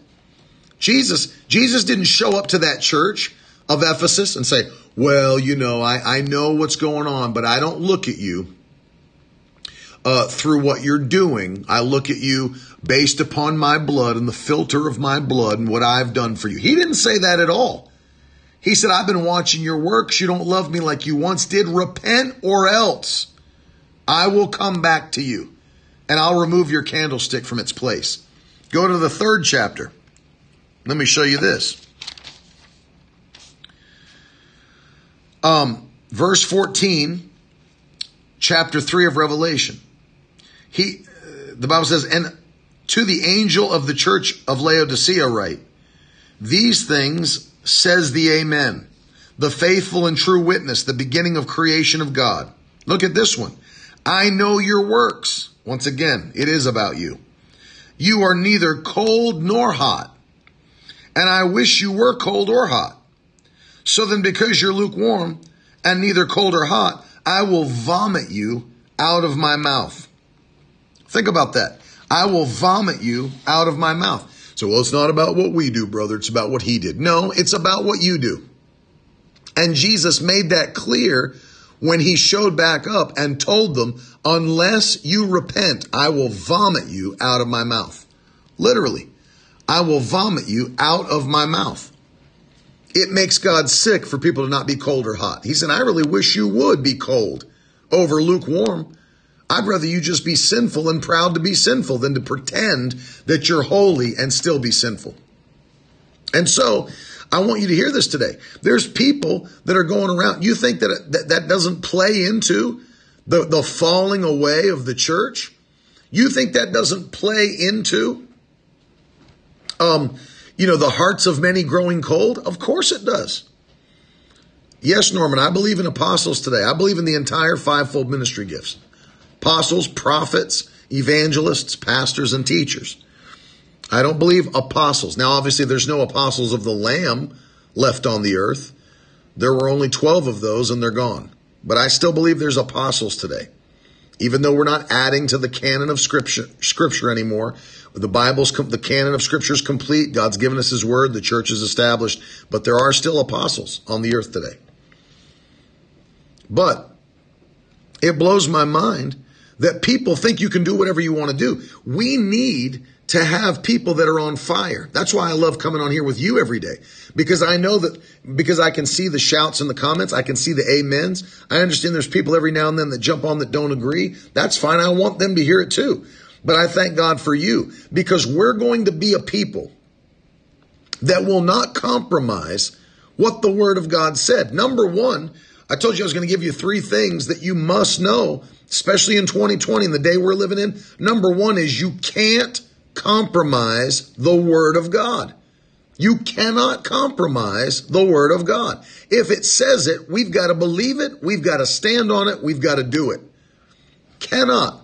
[SPEAKER 2] Jesus, Jesus didn't show up to that church of Ephesus and say, well, you know, I, I know what's going on, but I don't look at you uh, through what you're doing. I look at you based upon my blood and the filter of my blood and what I've done for you. He didn't say that at all. He said, I've been watching your works. You don't love me like you once did. Repent or else I will come back to you and I'll remove your candlestick from its place. Go to the third chapter. Let me show you this. Um, verse 14, chapter 3 of Revelation. He, uh, the Bible says, and to the angel of the church of Laodicea write, these things says the Amen, the faithful and true witness, the beginning of creation of God. Look at this one. I know your works. Once again, it is about you. You are neither cold nor hot. And I wish you were cold or hot. So then, because you're lukewarm and neither cold or hot, I will vomit you out of my mouth. Think about that. I will vomit you out of my mouth. So, well, it's not about what we do, brother. It's about what he did. No, it's about what you do. And Jesus made that clear when he showed back up and told them, unless you repent, I will vomit you out of my mouth. Literally, I will vomit you out of my mouth. It makes God sick for people to not be cold or hot. He said, I really wish you would be cold over lukewarm. I'd rather you just be sinful and proud to be sinful than to pretend that you're holy and still be sinful. And so I want you to hear this today. There's people that are going around. You think that that, that doesn't play into the, the falling away of the church? You think that doesn't play into, um, you know, the hearts of many growing cold? Of course it does. Yes, Norman, I believe in apostles today. I believe in the entire fivefold ministry gifts apostles, prophets, evangelists, pastors, and teachers. I don't believe apostles. Now, obviously, there's no apostles of the Lamb left on the earth. There were only 12 of those and they're gone. But I still believe there's apostles today. Even though we're not adding to the canon of scripture, scripture anymore, the Bible's, the canon of scripture is complete. God's given us his word. The church is established, but there are still apostles on the earth today. But it blows my mind that people think you can do whatever you want to do. We need to have people that are on fire. That's why I love coming on here with you every day because I know that because I can see the shouts in the comments. I can see the amens. I understand there's people every now and then that jump on that don't agree. That's fine. I want them to hear it too. But I thank God for you because we're going to be a people that will not compromise what the word of God said. Number one, I told you I was going to give you three things that you must know, especially in 2020, and the day we're living in. Number one is you can't compromise the Word of God. You cannot compromise the Word of God. If it says it, we've got to believe it, we've got to stand on it, we've got to do it. Cannot.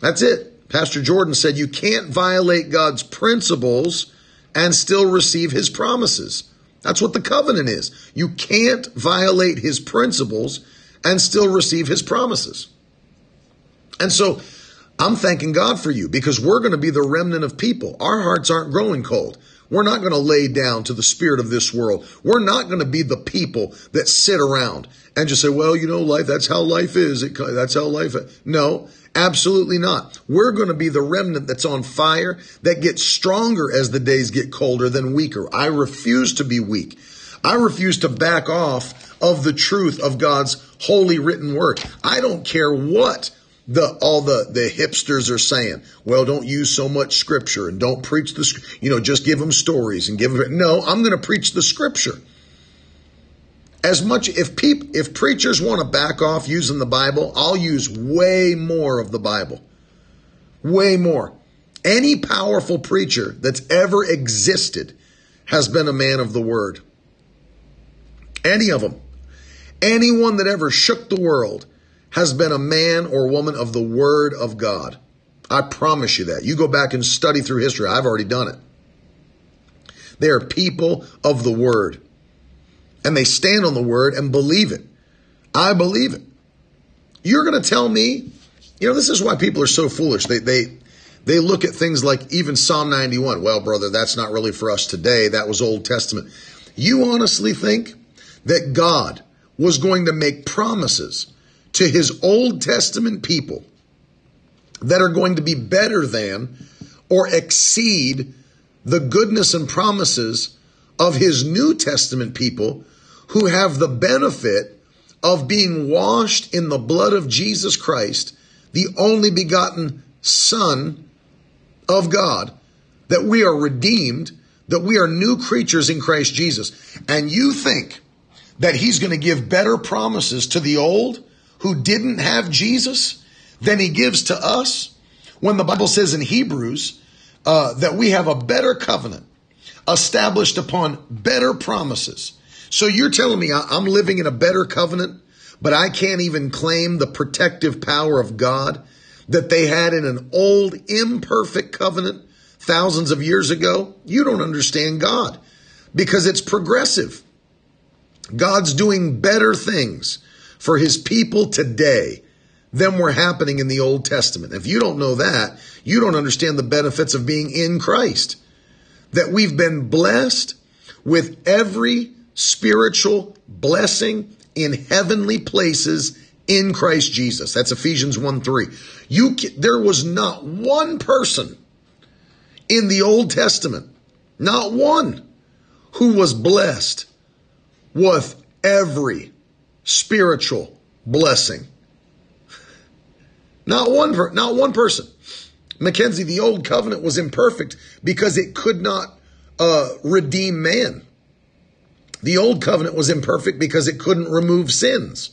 [SPEAKER 2] That's it. Pastor Jordan said you can't violate God's principles and still receive His promises. That's what the covenant is. You can't violate His principles and still receive His promises. And so I'm thanking God for you because we're going to be the remnant of people. Our hearts aren't growing cold. We're not going to lay down to the spirit of this world. We're not going to be the people that sit around and just say, well, you know, life, that's how life is. It, that's how life is. No, absolutely not. We're going to be the remnant that's on fire, that gets stronger as the days get colder than weaker. I refuse to be weak. I refuse to back off of the truth of God's holy written word. I don't care what the all the the hipsters are saying, well, don't use so much scripture and don't preach the you know just give them stories and give them. No, I'm going to preach the scripture. As much if people if preachers want to back off using the Bible, I'll use way more of the Bible, way more. Any powerful preacher that's ever existed has been a man of the word. Any of them. Anyone that ever shook the world has been a man or woman of the Word of God. I promise you that. You go back and study through history. I've already done it. They are people of the Word. And they stand on the Word and believe it. I believe it. You're going to tell me, you know, this is why people are so foolish. They, they, they look at things like even Psalm 91. Well, brother, that's not really for us today. That was Old Testament. You honestly think that God was going to make promises to his Old Testament people that are going to be better than or exceed the goodness and promises of his New Testament people who have the benefit of being washed in the blood of Jesus Christ, the only begotten Son of God, that we are redeemed, that we are new creatures in Christ Jesus. And you think that he's going to give better promises to the old who didn't have Jesus than he gives to us when the Bible says in Hebrews uh, that we have a better covenant established upon better promises. So you're telling me I'm living in a better covenant, but I can't even claim the protective power of God that they had in an old, imperfect covenant thousands of years ago? You don't understand God because it's progressive. God's doing better things for his people today than were happening in the Old Testament. If you don't know that, you don't understand the benefits of being in Christ. That we've been blessed with every spiritual blessing in heavenly places in Christ Jesus. That's Ephesians 1 3. You, there was not one person in the Old Testament, not one, who was blessed with every spiritual blessing. Not one, not one person. Mackenzie, the old covenant was imperfect because it could not uh, redeem man. The old covenant was imperfect because it couldn't remove sins.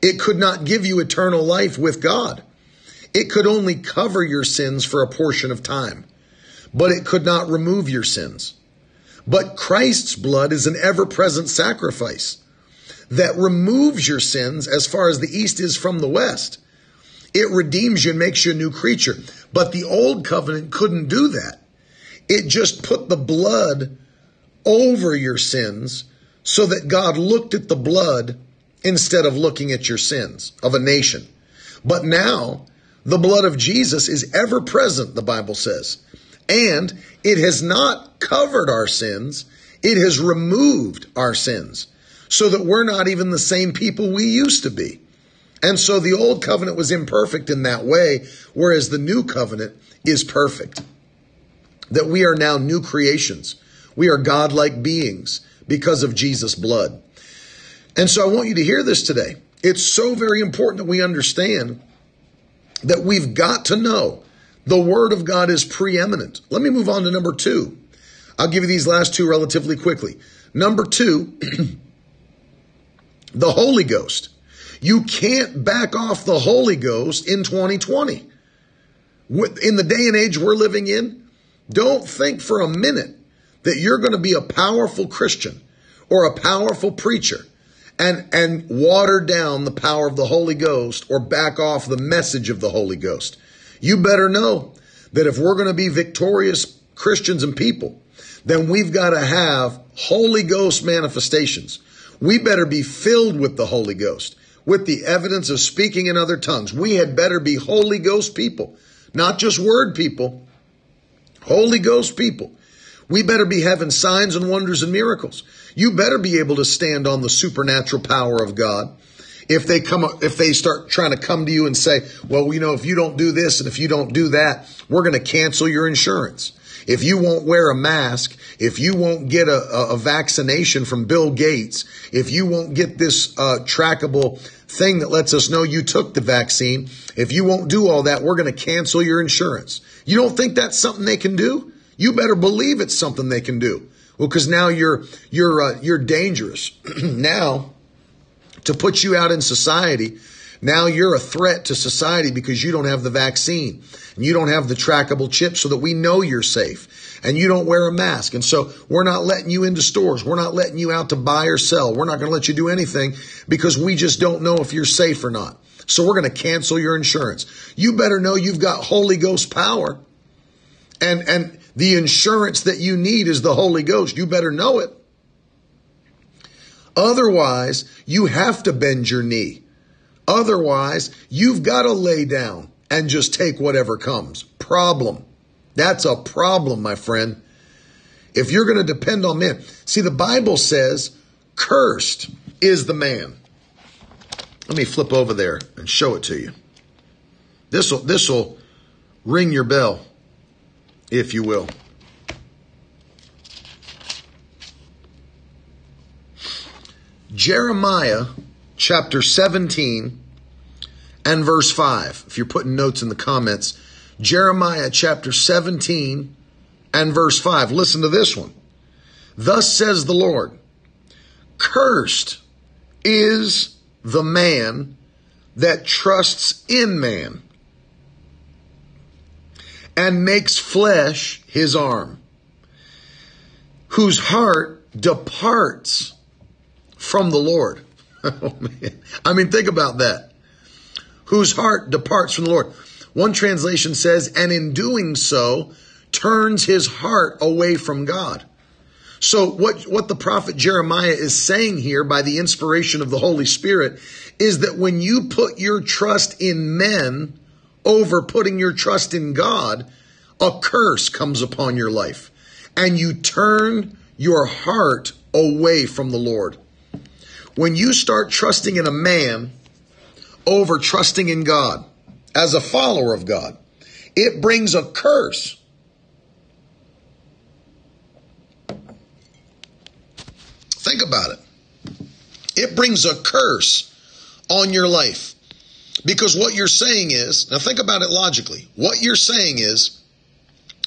[SPEAKER 2] It could not give you eternal life with God. It could only cover your sins for a portion of time, but it could not remove your sins. But Christ's blood is an ever present sacrifice that removes your sins as far as the east is from the west. It redeems you and makes you a new creature. But the old covenant couldn't do that. It just put the blood over your sins so that God looked at the blood instead of looking at your sins of a nation. But now the blood of Jesus is ever present, the Bible says. And it has not covered our sins. It has removed our sins so that we're not even the same people we used to be. And so the old covenant was imperfect in that way, whereas the new covenant is perfect. That we are now new creations. We are godlike beings because of Jesus' blood. And so I want you to hear this today. It's so very important that we understand that we've got to know the Word of God is preeminent. Let me move on to number two. I'll give you these last two relatively quickly. Number two, the Holy Ghost. You can't back off the Holy Ghost in 2020. In the day and age we're living in, don't think for a minute that you're going to be a powerful Christian or a powerful preacher and, and water down the power of the Holy Ghost or back off the message of the Holy Ghost. You better know that if we're going to be victorious Christians and people, then we've got to have Holy Ghost manifestations. We better be filled with the Holy Ghost with the evidence of speaking in other tongues. We had better be Holy Ghost people, not just word people, Holy Ghost people. We better be having signs and wonders and miracles. You better be able to stand on the supernatural power of God. If they come, if they start trying to come to you and say, well, you know, if you don't do this and if you don't do that, we're going to cancel your insurance. If you won't wear a mask, if you won't get a, a vaccination from Bill Gates, if you won't get this uh, trackable thing that lets us know you took the vaccine. If you won't do all that, we're going to cancel your insurance. You don't think that's something they can do? You better believe it's something they can do. Well, because now you're you're uh, you're dangerous. now, to put you out in society, now you're a threat to society because you don't have the vaccine and you don't have the trackable chip, so that we know you're safe and you don't wear a mask. And so we're not letting you into stores. We're not letting you out to buy or sell. We're not going to let you do anything because we just don't know if you're safe or not. So we're going to cancel your insurance. You better know you've got Holy Ghost power and, and the insurance that you need is the Holy Ghost. You better know it. Otherwise, you have to bend your knee. Otherwise, you've got to lay down and just take whatever comes. Problem. That's a problem, my friend. If you're going to depend on men, see, the Bible says, cursed is the man. Let me flip over there and show it to you. This will this will ring your bell, if you will. Jeremiah chapter 17 and verse 5. If you're putting notes in the comments, Jeremiah chapter 17 and verse 5. Listen to this one. Thus says the Lord, cursed is the man that trusts in man and makes flesh his arm, whose heart departs from the Lord. oh, man. I mean, think about that. Whose heart departs from the Lord. One translation says, and in doing so, turns his heart away from God. So what, what the prophet Jeremiah is saying here by the inspiration of the Holy Spirit is that when you put your trust in men over putting your trust in God, a curse comes upon your life and you turn your heart away from the Lord. When you start trusting in a man over trusting in God as a follower of God, it brings a curse. Think about it. It brings a curse on your life. Because what you're saying is, now think about it logically. What you're saying is,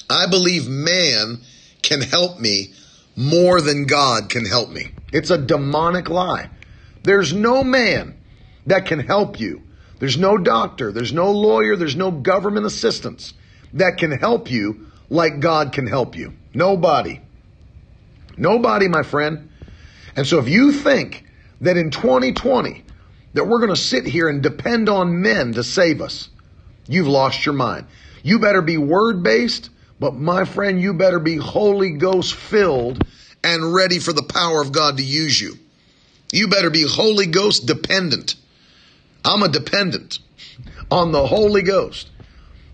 [SPEAKER 2] I believe man can help me more than God can help me. It's a demonic lie. There's no man that can help you. There's no doctor, there's no lawyer, there's no government assistance that can help you like God can help you. Nobody. Nobody, my friend. And so if you think that in 2020 that we're going to sit here and depend on men to save us, you've lost your mind. You better be word based, but my friend, you better be Holy Ghost filled and ready for the power of God to use you. You better be Holy Ghost dependent. I'm a dependent on the Holy Ghost.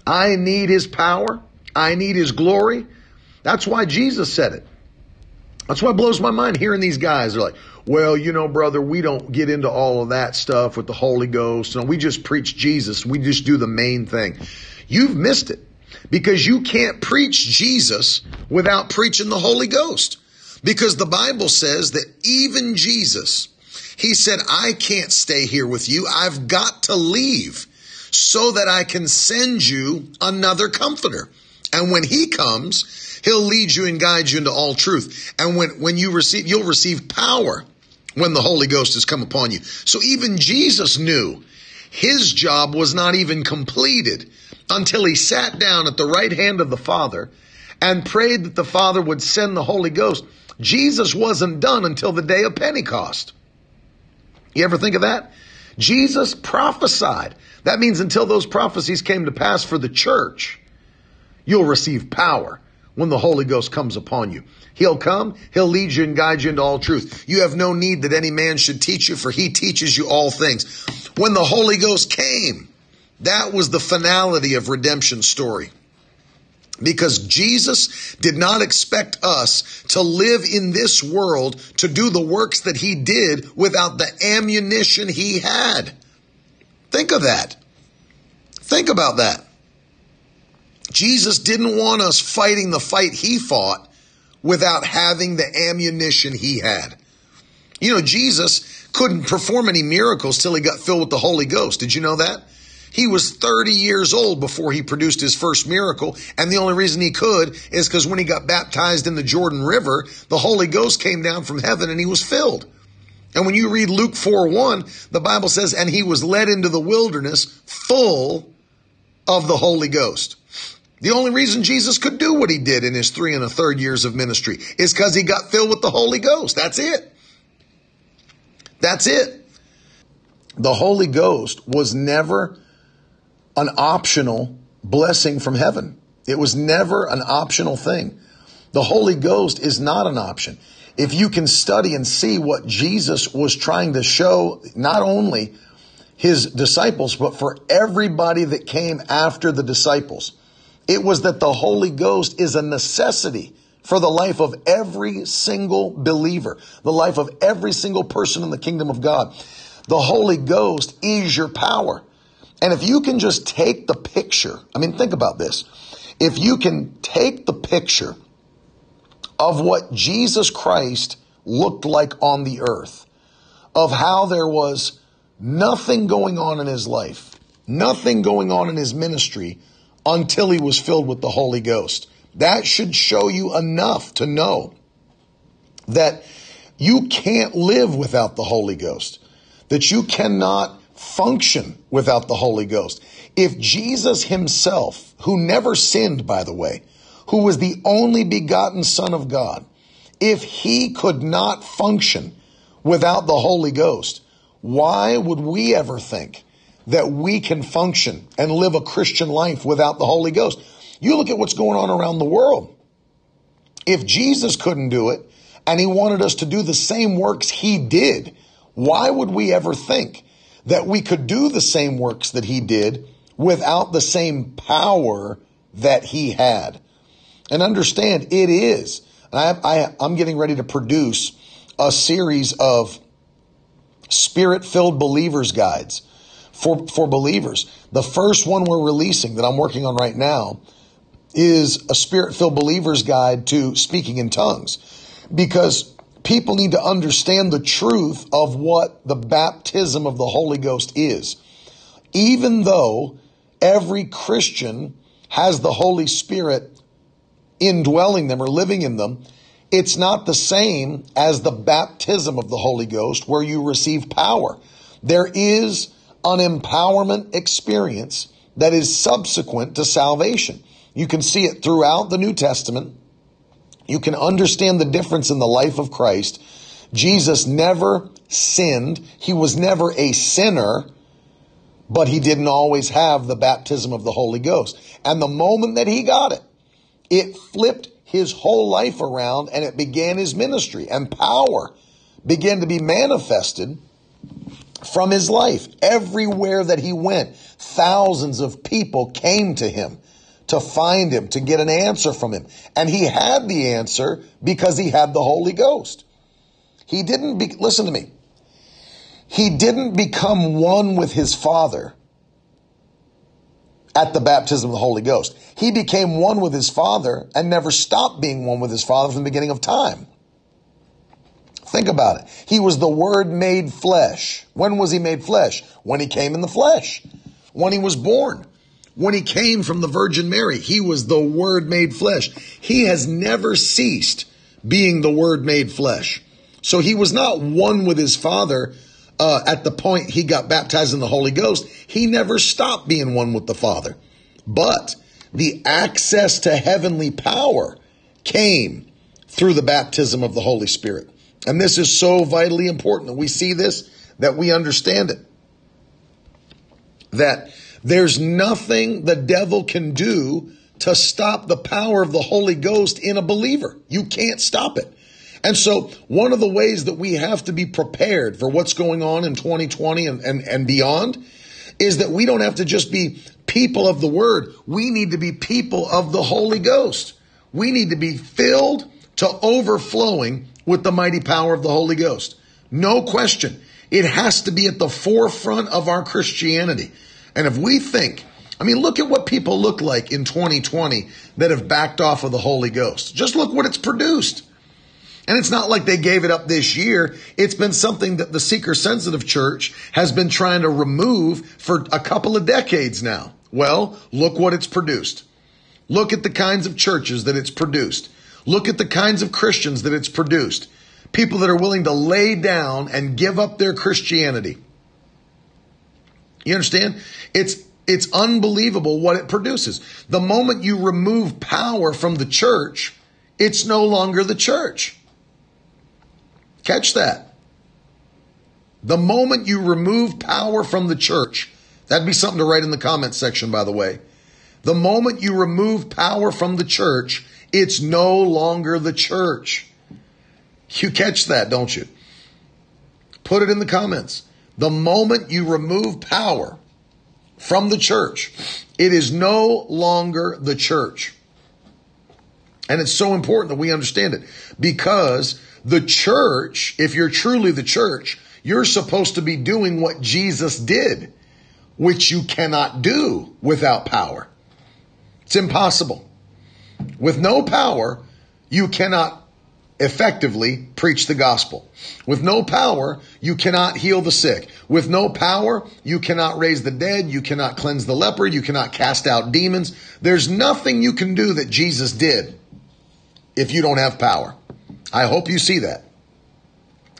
[SPEAKER 2] I need His power. I need His glory. That's why Jesus said it. That's why it blows my mind hearing these guys. They're like, well, you know, brother, we don't get into all of that stuff with the Holy Ghost. And we just preach Jesus. We just do the main thing. You've missed it because you can't preach Jesus without preaching the Holy Ghost. Because the Bible says that even Jesus, he said, I can't stay here with you. I've got to leave so that I can send you another comforter. And when he comes, he'll lead you and guide you into all truth. And when, when you receive, you'll receive power when the Holy Ghost has come upon you. So even Jesus knew his job was not even completed until he sat down at the right hand of the Father and prayed that the Father would send the Holy Ghost. Jesus wasn't done until the day of Pentecost. You ever think of that? Jesus prophesied. That means until those prophecies came to pass for the church, you'll receive power when the Holy Ghost comes upon you. He'll come, he'll lead you and guide you into all truth. You have no need that any man should teach you, for he teaches you all things. When the Holy Ghost came, that was the finality of redemption story. Because Jesus did not expect us to live in this world to do the works that he did without the ammunition he had. Think of that. Think about that. Jesus didn't want us fighting the fight he fought without having the ammunition he had. You know, Jesus couldn't perform any miracles till he got filled with the Holy Ghost. Did you know that? He was 30 years old before he produced his first miracle. And the only reason he could is because when he got baptized in the Jordan River, the Holy Ghost came down from heaven and he was filled. And when you read Luke 4 1, the Bible says, and he was led into the wilderness full of the Holy Ghost. The only reason Jesus could do what he did in his three and a third years of ministry is because he got filled with the Holy Ghost. That's it. That's it. The Holy Ghost was never an optional blessing from heaven. It was never an optional thing. The Holy Ghost is not an option. If you can study and see what Jesus was trying to show, not only his disciples, but for everybody that came after the disciples, it was that the Holy Ghost is a necessity for the life of every single believer, the life of every single person in the kingdom of God. The Holy Ghost is your power. And if you can just take the picture, I mean, think about this. If you can take the picture of what Jesus Christ looked like on the earth, of how there was nothing going on in his life, nothing going on in his ministry until he was filled with the Holy Ghost. That should show you enough to know that you can't live without the Holy Ghost, that you cannot function without the Holy Ghost. If Jesus himself, who never sinned, by the way, who was the only begotten Son of God, if he could not function without the Holy Ghost, why would we ever think that we can function and live a Christian life without the Holy Ghost? You look at what's going on around the world. If Jesus couldn't do it and he wanted us to do the same works he did, why would we ever think that we could do the same works that he did without the same power that he had? And understand it is. I, I'm getting ready to produce a series of spirit filled believers guides for, for believers. The first one we're releasing that I'm working on right now is a spirit filled believers guide to speaking in tongues because people need to understand the truth of what the baptism of the Holy Ghost is. Even though every Christian has the Holy Spirit indwelling them or living in them, it's not the same as the baptism of the Holy Ghost where you receive power. There is an empowerment experience that is subsequent to salvation. You can see it throughout the New Testament. You can understand the difference in the life of Christ. Jesus never sinned. He was never a sinner, but he didn't always have the baptism of the Holy Ghost. And the moment that he got it, it flipped his whole life around and it began his ministry and power began to be manifested from his life. Everywhere that he went, thousands of people came to him to find him, to get an answer from him. And he had the answer because he had the Holy Ghost. He didn't be, listen to me. He didn't become one with his father at the baptism of the Holy Ghost. He became one with his Father and never stopped being one with his Father from the beginning of time. Think about it. He was the Word made flesh. When was he made flesh? When he came in the flesh. When he was born. When he came from the Virgin Mary. He was the Word made flesh. He has never ceased being the Word made flesh. So he was not one with his Father uh, at the point he got baptized in the Holy Ghost, he never stopped being one with the Father. But the access to heavenly power came through the baptism of the Holy Spirit. And this is so vitally important that we see this, that we understand it. That there's nothing the devil can do to stop the power of the Holy Ghost in a believer. You can't stop it. And so one of the ways that we have to be prepared for what's going on in 2020 and, and, and beyond is that we don't have to just be people of the word. We need to be people of the Holy Ghost. We need to be filled to overflowing with the mighty power of the Holy Ghost. No question. It has to be at the forefront of our Christianity. And if we think, I mean, look at what people look like in 2020 that have backed off of the Holy Ghost. Just look what it's produced. And it's not like they gave it up this year. It's been something that the seeker sensitive church has been trying to remove for a couple of decades now. Well, look what it's produced. Look at the kinds of churches that it's produced. Look at the kinds of Christians that it's produced. People that are willing to lay down and give up their Christianity. You understand? It's it's unbelievable what it produces. The moment you remove power from the church, it's no longer the church. Catch that. The moment you remove power from the church, that'd be something to write in the comments section, by the way. The moment you remove power from the church, it's no longer the church. You catch that, don't you? Put it in the comments. The moment you remove power from the church, it is no longer the church. And it's so important that we understand it because the church, if you're truly the church, you're supposed to be doing what Jesus did, which you cannot do without power. It's impossible. With no power, you cannot effectively preach the gospel. With no power, you cannot heal the sick. With no power, you cannot raise the dead. You cannot cleanse the leper. You cannot cast out demons. There's nothing you can do that Jesus did if you don't have power. I hope you see that.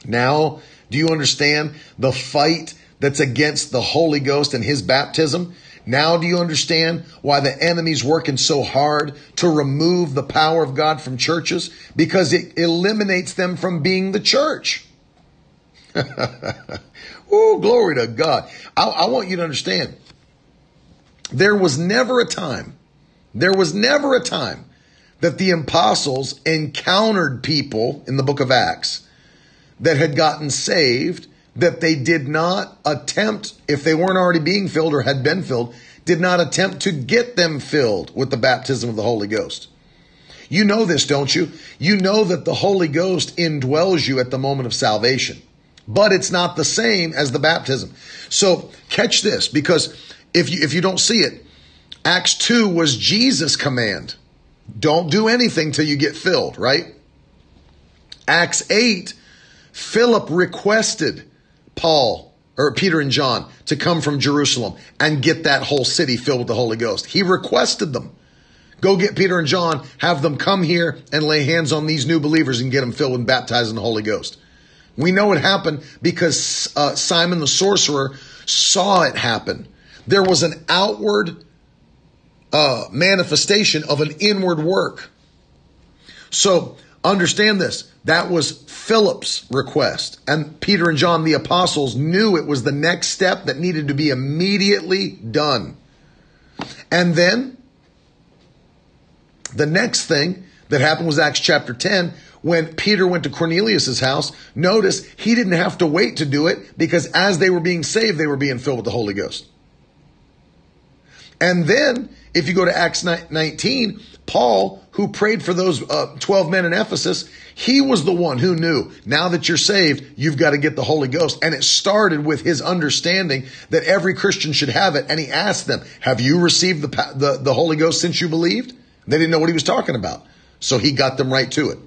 [SPEAKER 2] Now, do you understand the fight that's against the Holy Ghost and his baptism? Now do you understand why the enemy's working so hard to remove the power of God from churches? Because it eliminates them from being the church. oh, glory to God. I, I want you to understand. There was never a time, there was never a time that the apostles encountered people in the book of Acts that had gotten saved that they did not attempt, if they weren't already being filled or had been filled, did not attempt to get them filled with the baptism of the Holy Ghost. You know this, don't you? You know that the Holy Ghost indwells you at the moment of salvation, but it's not the same as the baptism. So catch this because if you, if you don't see it, Acts 2 was Jesus' command. Don't do anything till you get filled, right? Acts 8, Philip requested Paul or Peter and John to come from Jerusalem and get that whole city filled with the Holy Ghost. He requested them. Go get Peter and John, have them come here and lay hands on these new believers and get them filled and baptized in the Holy Ghost. We know it happened because uh, Simon the sorcerer saw it happen. There was an outward uh, manifestation of an inward work. So understand this. That was Philip's request. And Peter and John, the apostles, knew it was the next step that needed to be immediately done. And then the next thing that happened was Acts chapter 10 when Peter went to Cornelius's house. Notice he didn't have to wait to do it because as they were being saved, they were being filled with the Holy Ghost. And then if you go to Acts 19, Paul, who prayed for those uh, 12 men in Ephesus, he was the one who knew now that you're saved, you've got to get the Holy Ghost. And it started with his understanding that every Christian should have it. And he asked them, have you received the, the, the Holy Ghost since you believed? They didn't know what he was talking about. So he got them right to it.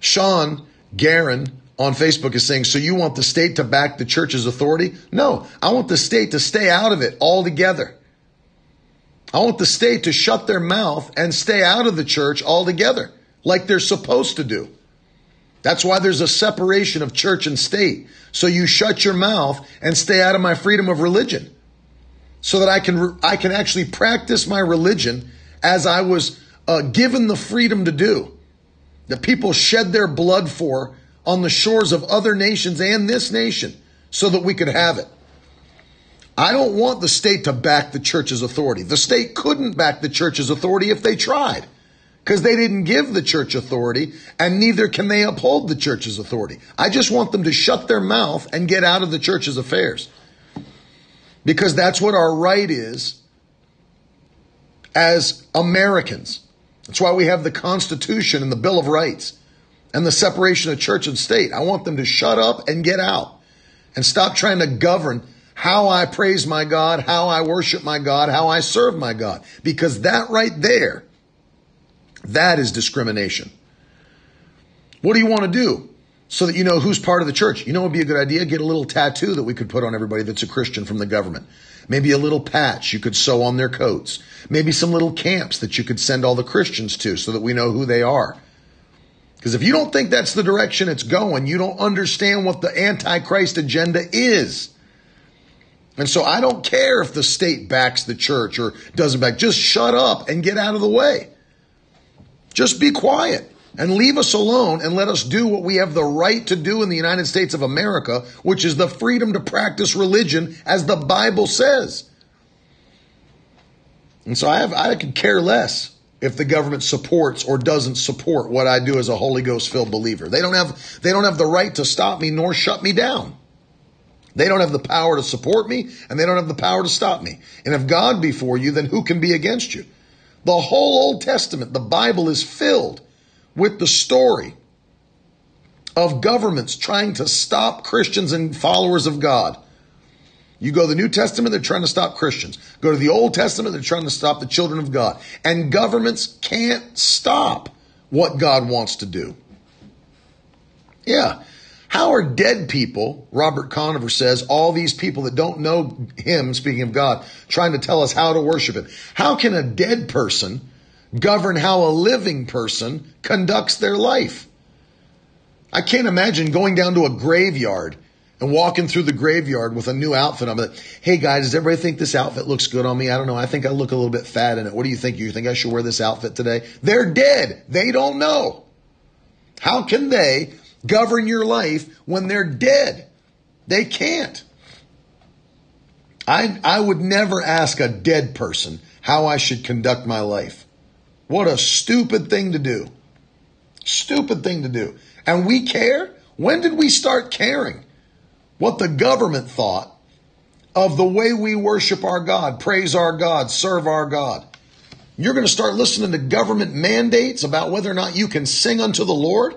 [SPEAKER 2] Sean Garin on Facebook is saying, so you want the state to back the church's authority? No, I want the state to stay out of it altogether. I want the state to shut their mouth and stay out of the church altogether, like they're supposed to do. That's why there's a separation of church and state. So you shut your mouth and stay out of my freedom of religion. So that I can, I can actually practice my religion as I was uh, given the freedom to do. That people shed their blood for on the shores of other nations and this nation so that we could have it. I don't want the state to back the church's authority. The state couldn't back the church's authority if they tried because they didn't give the church authority and neither can they uphold the church's authority. I just want them to shut their mouth and get out of the church's affairs because that's what our right is as Americans. That's why we have the Constitution and the Bill of Rights and the separation of church and state. I want them to shut up and get out and stop trying to govern how I praise my God, how I worship my God, how I serve my God. Because that right there, that is discrimination. What do you want to do so that you know who's part of the church? You know, it would be a good idea. Get a little tattoo that we could put on everybody that's a Christian from the government. Maybe a little patch you could sew on their coats. Maybe some little camps that you could send all the Christians to so that we know who they are. Because if you don't think that's the direction it's going, you don't understand what the Antichrist agenda is. And so I don't care if the state backs the church or doesn't back. Just shut up and get out of the way. Just be quiet and leave us alone and let us do what we have the right to do in the United States of America, which is the freedom to practice religion as the Bible says. And so I have, I could care less if the government supports or doesn't support what I do as a Holy Ghost filled believer. They don't have, they don't have the right to stop me nor shut me down. They don't have the power to support me and they don't have the power to stop me. And if God be for you, then who can be against you? The whole Old Testament, the Bible is filled with the story of governments trying to stop Christians and followers of God. You go to the New Testament, they're trying to stop Christians. Go to the Old Testament, they're trying to stop the children of God. And governments can't stop what God wants to do. Yeah. How are dead people, Robert Conover says, all these people that don't know him, speaking of God, trying to tell us how to worship him? How can a dead person govern how a living person conducts their life? I can't imagine going down to a graveyard and walking through the graveyard with a new outfit on. Like, hey guys, does everybody think this outfit looks good on me? I don't know. I think I look a little bit fat in it. What do you think? You think I should wear this outfit today? They're dead. They don't know. How can they govern your life when they're dead? They can't. I, I would never ask a dead person how I should conduct my life. What a stupid thing to do. Stupid thing to do. And we care? When did we start caring? What the government thought of the way we worship our God, praise our God, serve our God. You're going to start listening to government mandates about whether or not you can sing unto the Lord?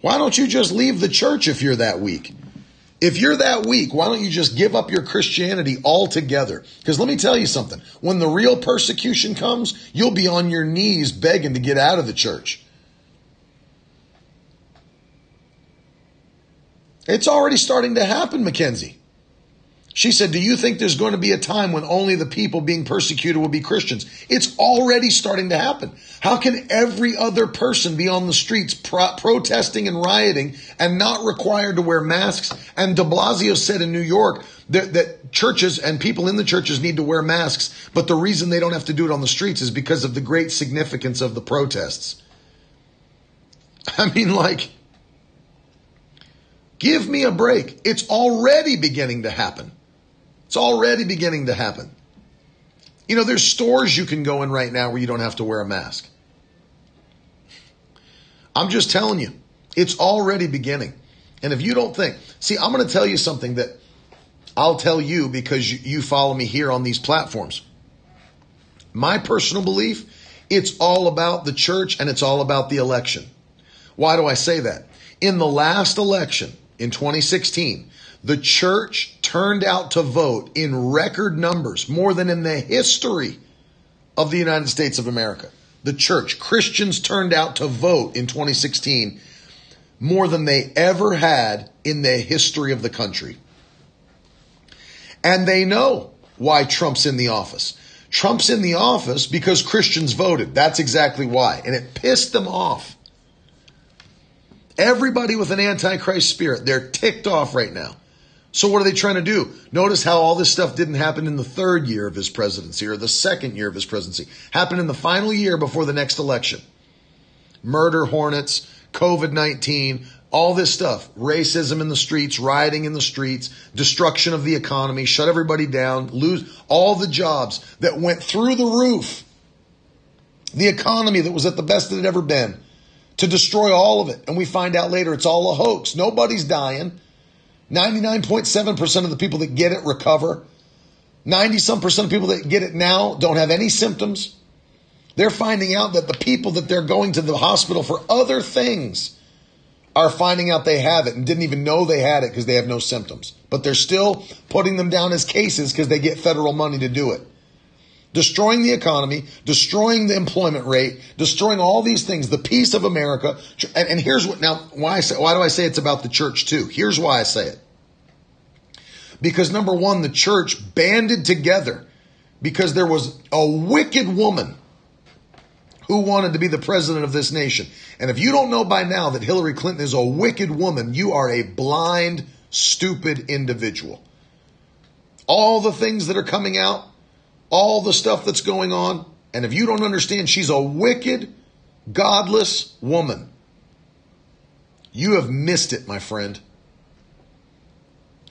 [SPEAKER 2] Why don't you just leave the church if you're that weak? If you're that weak, why don't you just give up your Christianity altogether? Because let me tell you something. When the real persecution comes, you'll be on your knees begging to get out of the church. It's already starting to happen, Mackenzie. She said, Do you think there's going to be a time when only the people being persecuted will be Christians? It's already starting to happen. How can every other person be on the streets pro- protesting and rioting and not required to wear masks? And de Blasio said in New York that, that churches and people in the churches need to wear masks, but the reason they don't have to do it on the streets is because of the great significance of the protests. I mean, like, Give me a break. It's already beginning to happen. It's already beginning to happen. You know, there's stores you can go in right now where you don't have to wear a mask. I'm just telling you, it's already beginning. And if you don't think, see, I'm going to tell you something that I'll tell you because you, follow me here on these platforms. My personal belief, it's all about the church and it's all about the election. Why do I say that? In the last election, in 2016, the church turned out to vote in record numbers, more than in the history of the United States of America. The church, Christians turned out to vote in 2016 more than they ever had in the history of the country. And they know why Trump's in the office. Trump's in the office because Christians voted. That's exactly why. And it pissed them off. Everybody with an antichrist spirit, they're ticked off right now. So what are they trying to do? Notice how all this stuff didn't happen in the third year of his presidency or the second year of his presidency. Happened in the final year before the next election. Murder hornets, COVID-19, all this stuff, racism in the streets, rioting in the streets, destruction of the economy, shut everybody down, lose all the jobs that went through the roof. The economy that was at the best it had ever been to destroy all of it. And we find out later it's all a hoax. Nobody's dying. 99.7% of the people that get it recover. 90 some percent of people that get it now don't have any symptoms. They're finding out that the people that they're going to the hospital for other things are finding out they have it and didn't even know they had it because they have no symptoms. But they're still putting them down as cases because they get federal money to do it destroying the economy, destroying the employment rate, destroying all these things, the peace of America. And, and here's what now why I say, why do I say it's about the church too? Here's why I say it. Because number one, the church banded together because there was a wicked woman who wanted to be the president of this nation. And if you don't know by now that Hillary Clinton is a wicked woman, you are a blind, stupid individual. All the things that are coming out, all the stuff that's going on. And if you don't understand, she's a wicked, godless woman. You have missed it, my friend.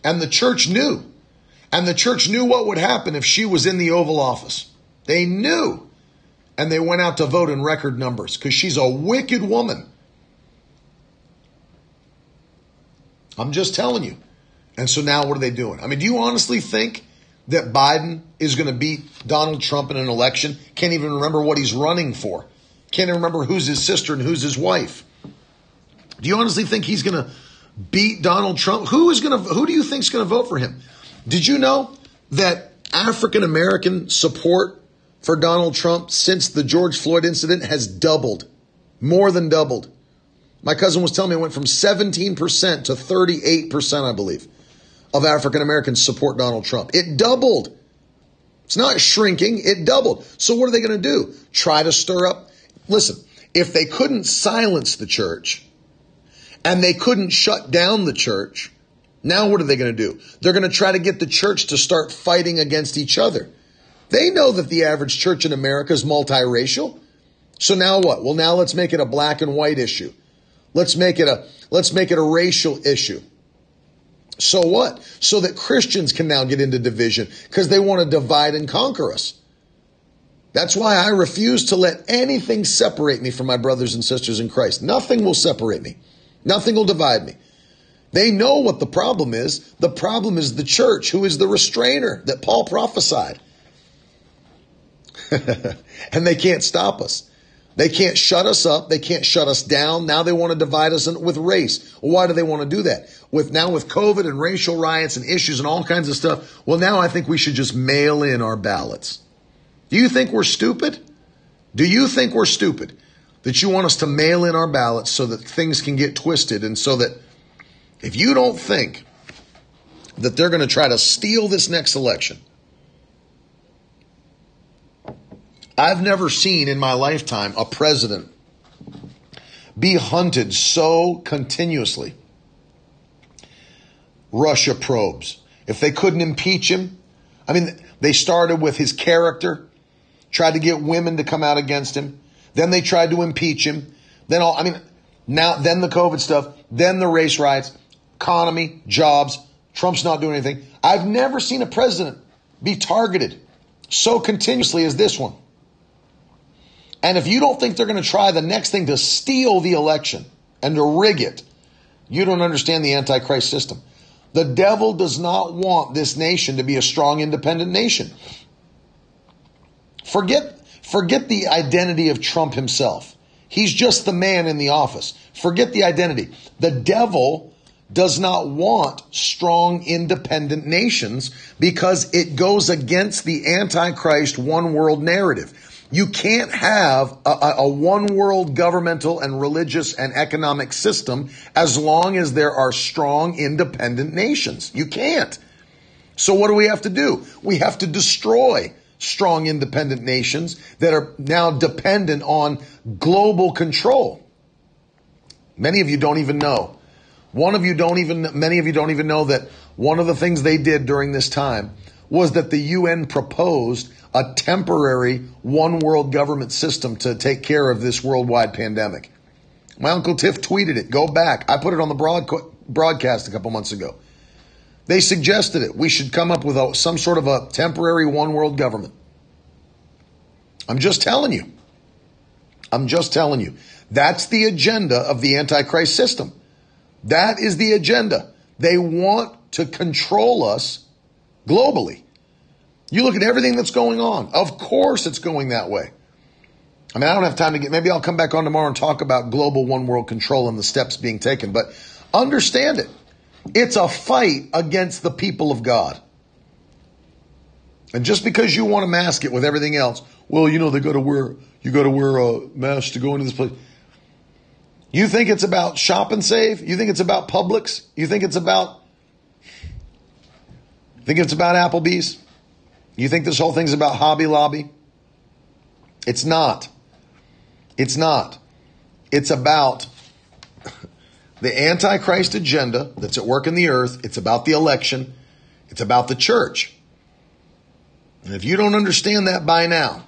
[SPEAKER 2] And the church knew. And the church knew what would happen if she was in the Oval Office. They knew. And they went out to vote in record numbers because she's a wicked woman. I'm just telling you. And so now what are they doing? I mean, do you honestly think that Biden is going to beat Donald Trump in an election, can't even remember what he's running for, can't even remember who's his sister and who's his wife. Do you honestly think he's going to beat Donald Trump? Who is going to who do you think is going to vote for him? Did you know that African American support for Donald Trump since the George Floyd incident has doubled? More than doubled. My cousin was telling me it went from 17% to 38%, I believe, of African Americans support Donald Trump. It doubled. It's not shrinking, it doubled. So what are they going to do? Try to stir up? Listen, if they couldn't silence the church and they couldn't shut down the church, now what are they going to do? They're going to try to get the church to start fighting against each other. They know that the average church in America is multiracial. So now what? Well, now let's make it a black and white issue. Let's make it a let's make it a racial issue. So what? So that Christians can now get into division because they want to divide and conquer us. That's why I refuse to let anything separate me from my brothers and sisters in Christ. Nothing will separate me. Nothing will divide me. They know what the problem is. The problem is the church, who is the restrainer that Paul prophesied. and they can't stop us. They can't shut us up. They can't shut us down. Now they want to divide us with race. Well, why do they want to do that? With now with COVID and racial riots and issues and all kinds of stuff. Well, now I think we should just mail in our ballots. Do you think we're stupid? Do you think we're stupid that you want us to mail in our ballots so that things can get twisted and so that if you don't think that they're going to try to steal this next election, I've never seen in my lifetime a president be hunted so continuously. Russia probes. If they couldn't impeach him, I mean, they started with his character, tried to get women to come out against him. Then they tried to impeach him. Then all, I mean, now, then the COVID stuff, then the race riots, economy, jobs. Trump's not doing anything. I've never seen a president be targeted so continuously as this one. And if you don't think they're going to try the next thing to steal the election and to rig it, you don't understand the Antichrist system. The devil does not want this nation to be a strong, independent nation. Forget, forget the identity of Trump himself. He's just the man in the office. Forget the identity. The devil does not want strong, independent nations because it goes against the Antichrist one world narrative. You can't have a, a, one world governmental and religious and economic system as long as there are strong, independent nations. You can't. So what do we have to do? We have to destroy strong, independent nations that are now dependent on global control. Many of you don't even know. One of you don't even, many of you don't even know that one of the things they did during this time was that the UN proposed a temporary one world government system to take care of this worldwide pandemic. My Uncle Tiff tweeted it. Go back. I put it on the broad, broadcast a couple months ago. They suggested it. We should come up with a, some sort of a temporary one world government. I'm just telling you. I'm just telling you. That's the agenda of the Antichrist system. That is the agenda. They want to control us globally. You look at everything that's going on. Of course, it's going that way. I mean, I don't have time to get, maybe I'll come back on tomorrow and talk about global one world control and the steps being taken, but understand it. It's a fight against the people of God. And just because you want to mask it with everything else, well, you know, they got to wear, you got to wear a uh, mask to go into this place. You think it's about shop and save? You think it's about Publix? You think it's about, think it's about Applebee's? You think this whole thing's about Hobby Lobby? It's not. It's not. It's about the Antichrist agenda that's at work in the earth. It's about the election. It's about the church. And if you don't understand that by now,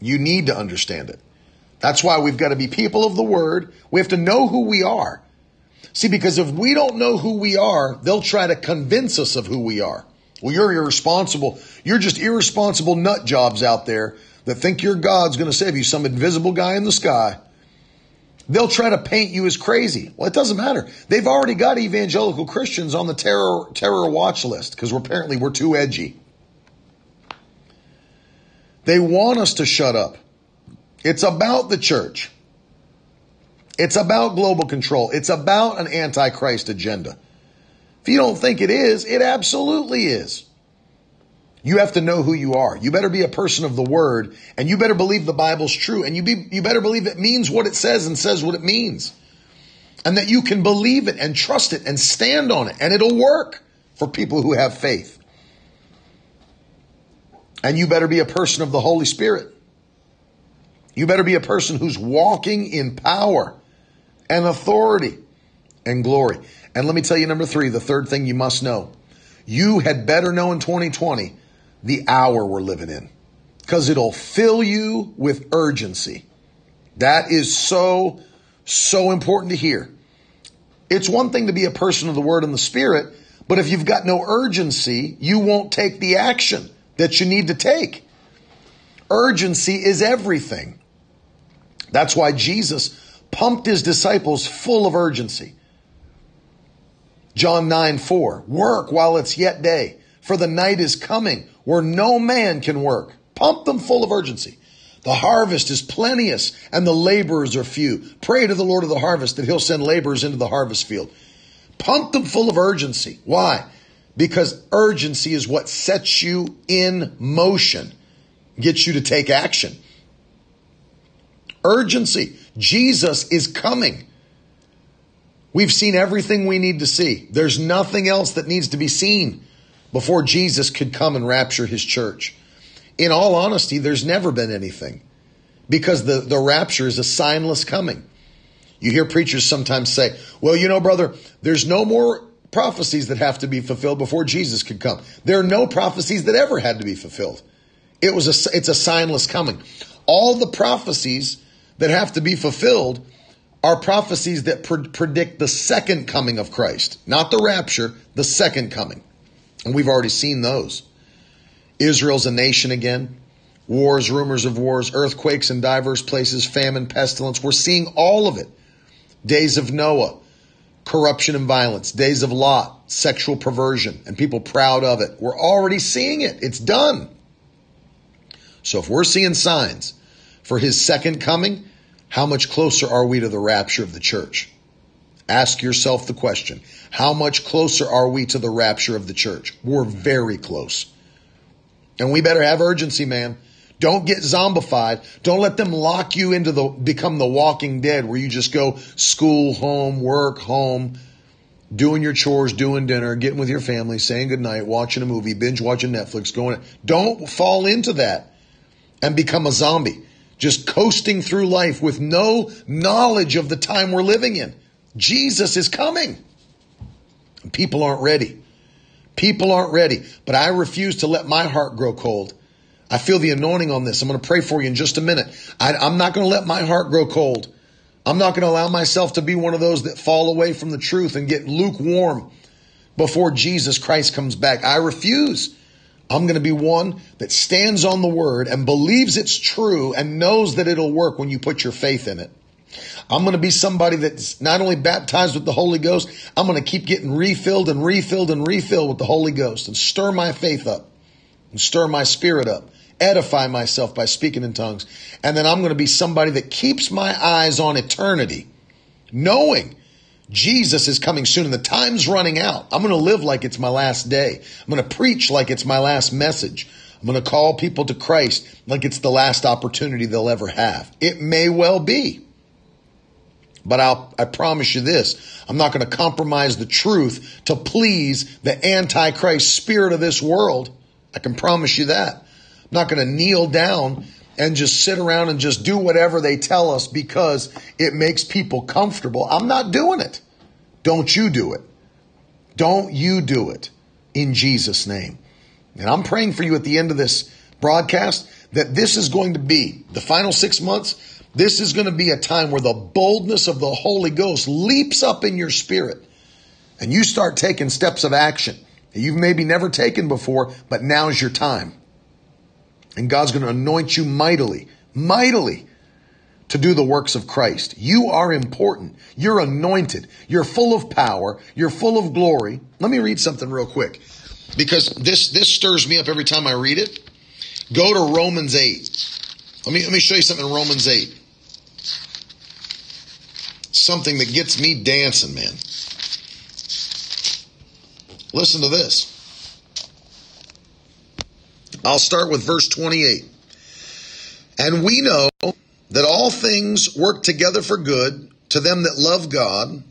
[SPEAKER 2] you need to understand it. That's why we've got to be people of the word. We have to know who we are. See, because if we don't know who we are, they'll try to convince us of who we are. Well, you're irresponsible. You're just irresponsible nut jobs out there that think your God's going to save you, some invisible guy in the sky. They'll try to paint you as crazy. Well, it doesn't matter. They've already got evangelical Christians on the terror terror watch list because apparently we're too edgy. They want us to shut up. It's about the church. It's about global control. It's about an antichrist agenda. If you don't think it is, it absolutely is. You have to know who you are. You better be a person of the word and you better believe the Bible's true and you be, you better believe it means what it says and says what it means. And that you can believe it and trust it and stand on it and it'll work for people who have faith. And you better be a person of the Holy Spirit. You better be a person who's walking in power and authority and glory. And let me tell you, number three, the third thing you must know. You had better know in 2020 the hour we're living in because it'll fill you with urgency. That is so, so important to hear. It's one thing to be a person of the word and the spirit, but if you've got no urgency, you won't take the action that you need to take. Urgency is everything. That's why Jesus pumped his disciples full of urgency. John 9 4, work while it's yet day, for the night is coming where no man can work. Pump them full of urgency. The harvest is plenteous and the laborers are few. Pray to the Lord of the harvest that he'll send laborers into the harvest field. Pump them full of urgency. Why? Because urgency is what sets you in motion, gets you to take action. Urgency. Jesus is coming. We've seen everything we need to see. There's nothing else that needs to be seen before Jesus could come and rapture his church. In all honesty, there's never been anything because the, the rapture is a signless coming. You hear preachers sometimes say, well, you know, brother, there's no more prophecies that have to be fulfilled before Jesus could come. There are no prophecies that ever had to be fulfilled. It was a, it's a signless coming. All the prophecies that have to be fulfilled are prophecies that pre- predict the second coming of Christ, not the rapture, the second coming. And we've already seen those. Israel's a nation again. Wars, rumors of wars, earthquakes in diverse places, famine, pestilence. We're seeing all of it. Days of Noah, corruption and violence. Days of Lot, sexual perversion, and people proud of it. We're already seeing it. It's done. So if we're seeing signs for his second coming, how much closer are we to the rapture of the church? Ask yourself the question How much closer are we to the rapture of the church? We're hmm. very close. And we better have urgency, man. Don't get zombified. Don't let them lock you into the become the walking dead where you just go school, home, work, home, doing your chores, doing dinner, getting with your family, saying goodnight, watching a movie, binge watching Netflix, going. Don't fall into that and become a zombie just coasting through life with no knowledge of the time we're living in. Jesus is coming. People aren't ready. People aren't ready. But I refuse to let my heart grow cold. I feel the anointing on this. I'm going to pray for you in just a minute. I, am not going to let my heart grow cold. I'm not going to allow myself to be one of those that fall away from the truth and get lukewarm before Jesus Christ comes back. I refuse. I'm going to be one that stands on the word and believes it's true and knows that it'll work when you put your faith in it. I'm going to be somebody that's not only baptized with the Holy Ghost, I'm going to keep getting refilled and refilled and refilled with the Holy Ghost and stir my faith up and stir my spirit up, edify myself by speaking in tongues. And then I'm going to be somebody that keeps my eyes on eternity, knowing Jesus is coming soon and the time's running out. I'm going to live like it's my last day. I'm going to preach like it's my last message. I'm going to call people to Christ like it's the last opportunity they'll ever have. It may well be. But I'll, I promise you this. I'm not going to compromise the truth to please the antichrist spirit of this world. I can promise you that. I'm not going to kneel down and just sit around and just do whatever they tell us because it makes people comfortable. I'm not doing it. Don't you do it. Don't you do it in Jesus' name. And I'm praying for you at the end of this broadcast that this is going to be the final six months. This is going to be a time where the boldness of the Holy Ghost leaps up in your spirit and you start taking steps of action that you've maybe never taken before, but now's your time. And God's going to anoint you mightily, mightily to do the works of Christ. You are important. You're anointed. You're full of power. You're full of glory. Let me read something real quick because this, this stirs me up every time I read it. Go to Romans 8. Let me, let me show you something in Romans 8. Something that gets me dancing, man. Listen to this. I'll start with verse 28. And we know that all things work together for good to them that love God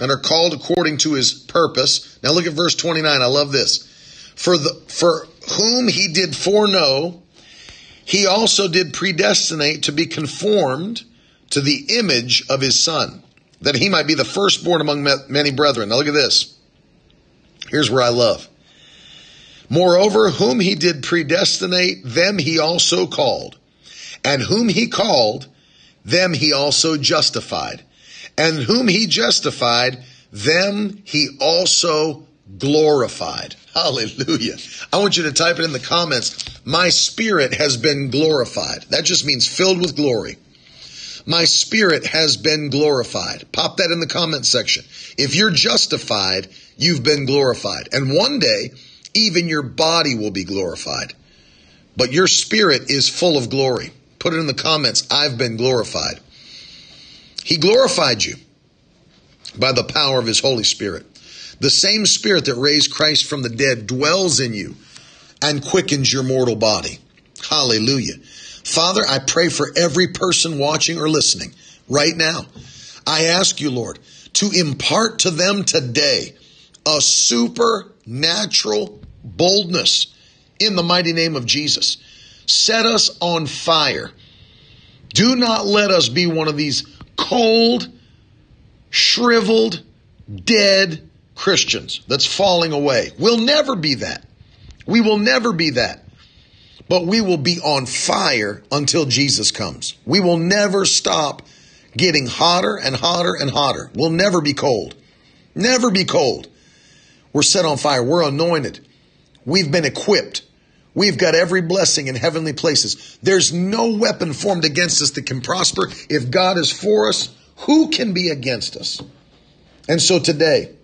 [SPEAKER 2] and are called according to his purpose. Now look at verse 29. I love this. For the for whom he did foreknow, he also did predestinate to be conformed to the image of his son, that he might be the firstborn among many brethren. Now look at this. Here's where I love. Moreover, whom he did predestinate, them he also called. And whom he called, them he also justified. And whom he justified, them he also glorified. Hallelujah. I want you to type it in the comments. My spirit has been glorified. That just means filled with glory. My spirit has been glorified. Pop that in the comment section. If you're justified, you've been glorified. And one day, even your body will be glorified. But your spirit is full of glory. Put it in the comments. I've been glorified. He glorified you by the power of his Holy Spirit. The same spirit that raised Christ from the dead dwells in you and quickens your mortal body. Hallelujah. Father, I pray for every person watching or listening right now. I ask you, Lord, to impart to them today a supernatural boldness in the mighty name of Jesus. Set us on fire. Do not let us be one of these cold, shriveled, dead Christians that's falling away. We'll never be that. We will never be that but we will be on fire until Jesus comes. We will never stop getting hotter and hotter and hotter. We'll never be cold. Never be cold. We're set on fire. We're anointed. We've been equipped. We've got every blessing in heavenly places. There's no weapon formed against us that can prosper. If God is for us, who can be against us? And so today,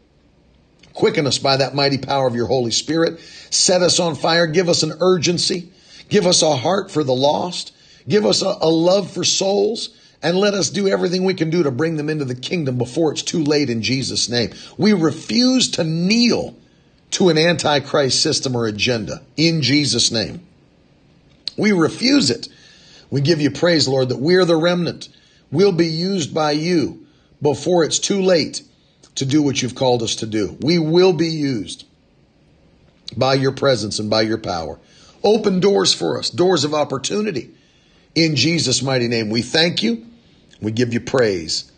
[SPEAKER 2] quicken us by that mighty power of your Holy Spirit. Set us on fire. Give us an urgency. Give us a heart for the lost. Give us a, a love for souls and let us do everything we can do to bring them into the kingdom before it's too late in Jesus' name. We refuse to kneel to an antichrist system or agenda in Jesus' name. We refuse it. We give you praise, Lord, that we're the remnant. We'll be used by you before it's too late to do what you've called us to do. We will be used by your presence and by your power. Open doors for us, doors of opportunity. In Jesus' mighty name, we thank you. We give you praise.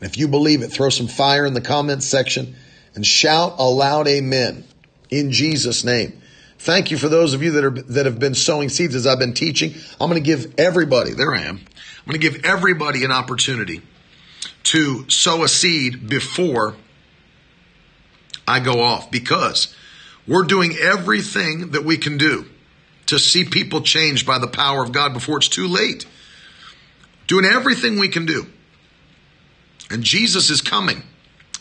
[SPEAKER 2] And if you believe it, throw some fire in the comments section and shout aloud amen in Jesus' name. Thank you for those of you that are that have been sowing seeds as I've been teaching. I'm going to give everybody, there I am. I'm going to give everybody an opportunity to sow a seed before I go off because we're doing everything that we can do to see people changed by the power of God before it's too late. Doing everything we can do. And Jesus is coming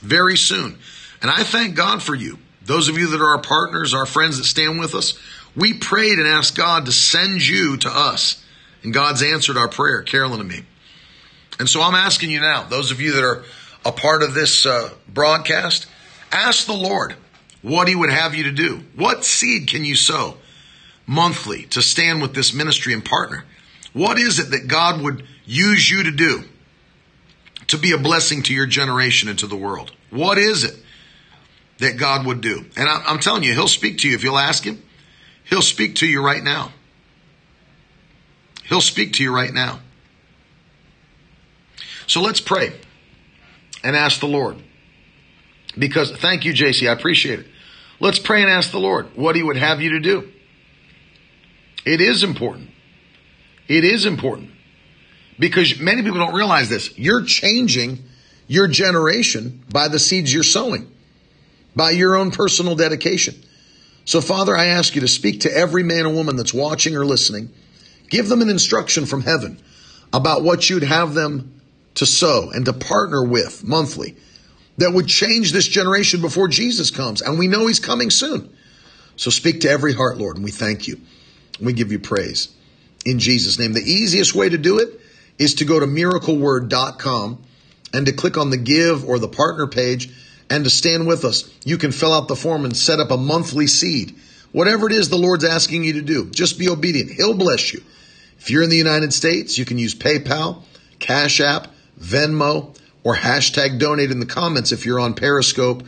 [SPEAKER 2] very soon. And I thank God for you. Those of you that are our partners, our friends that stand with us, we prayed and asked God to send you to us. And God's answered our prayer, Carolyn and me. And so I'm asking you now, those of you that are a part of this uh, broadcast, ask the Lord what He would have you to do. What seed can you sow? monthly to stand with this ministry and partner. What is it that God would use you to do to be a blessing to your generation and to the world? What is it that God would do? And I'm telling you, He'll speak to you if you'll ask Him. He'll speak to you right now. He'll speak to you right now. So let's pray and ask the Lord. Because, thank you, JC, I appreciate it. Let's pray and ask the Lord what He would have you to do. It is important. It is important because many people don't realize this. You're changing your generation by the seeds you're sowing, by your own personal dedication. So, Father, I ask you to speak to every man and woman that's watching or listening. Give them an instruction from heaven about what you'd have them to sow and to partner with monthly that would change this generation before Jesus comes. And we know he's coming soon. So speak to every heart, Lord, and we thank you. We give you praise in Jesus' name. The easiest way to do it is to go to miracleword.com and to click on the give or the partner page and to stand with us. You can fill out the form and set up a monthly seed. Whatever it is the Lord's asking you to do, just be obedient. He'll bless you. If you're in the United States, you can use PayPal, Cash App, Venmo, or hashtag donate in the comments if you're on Periscope,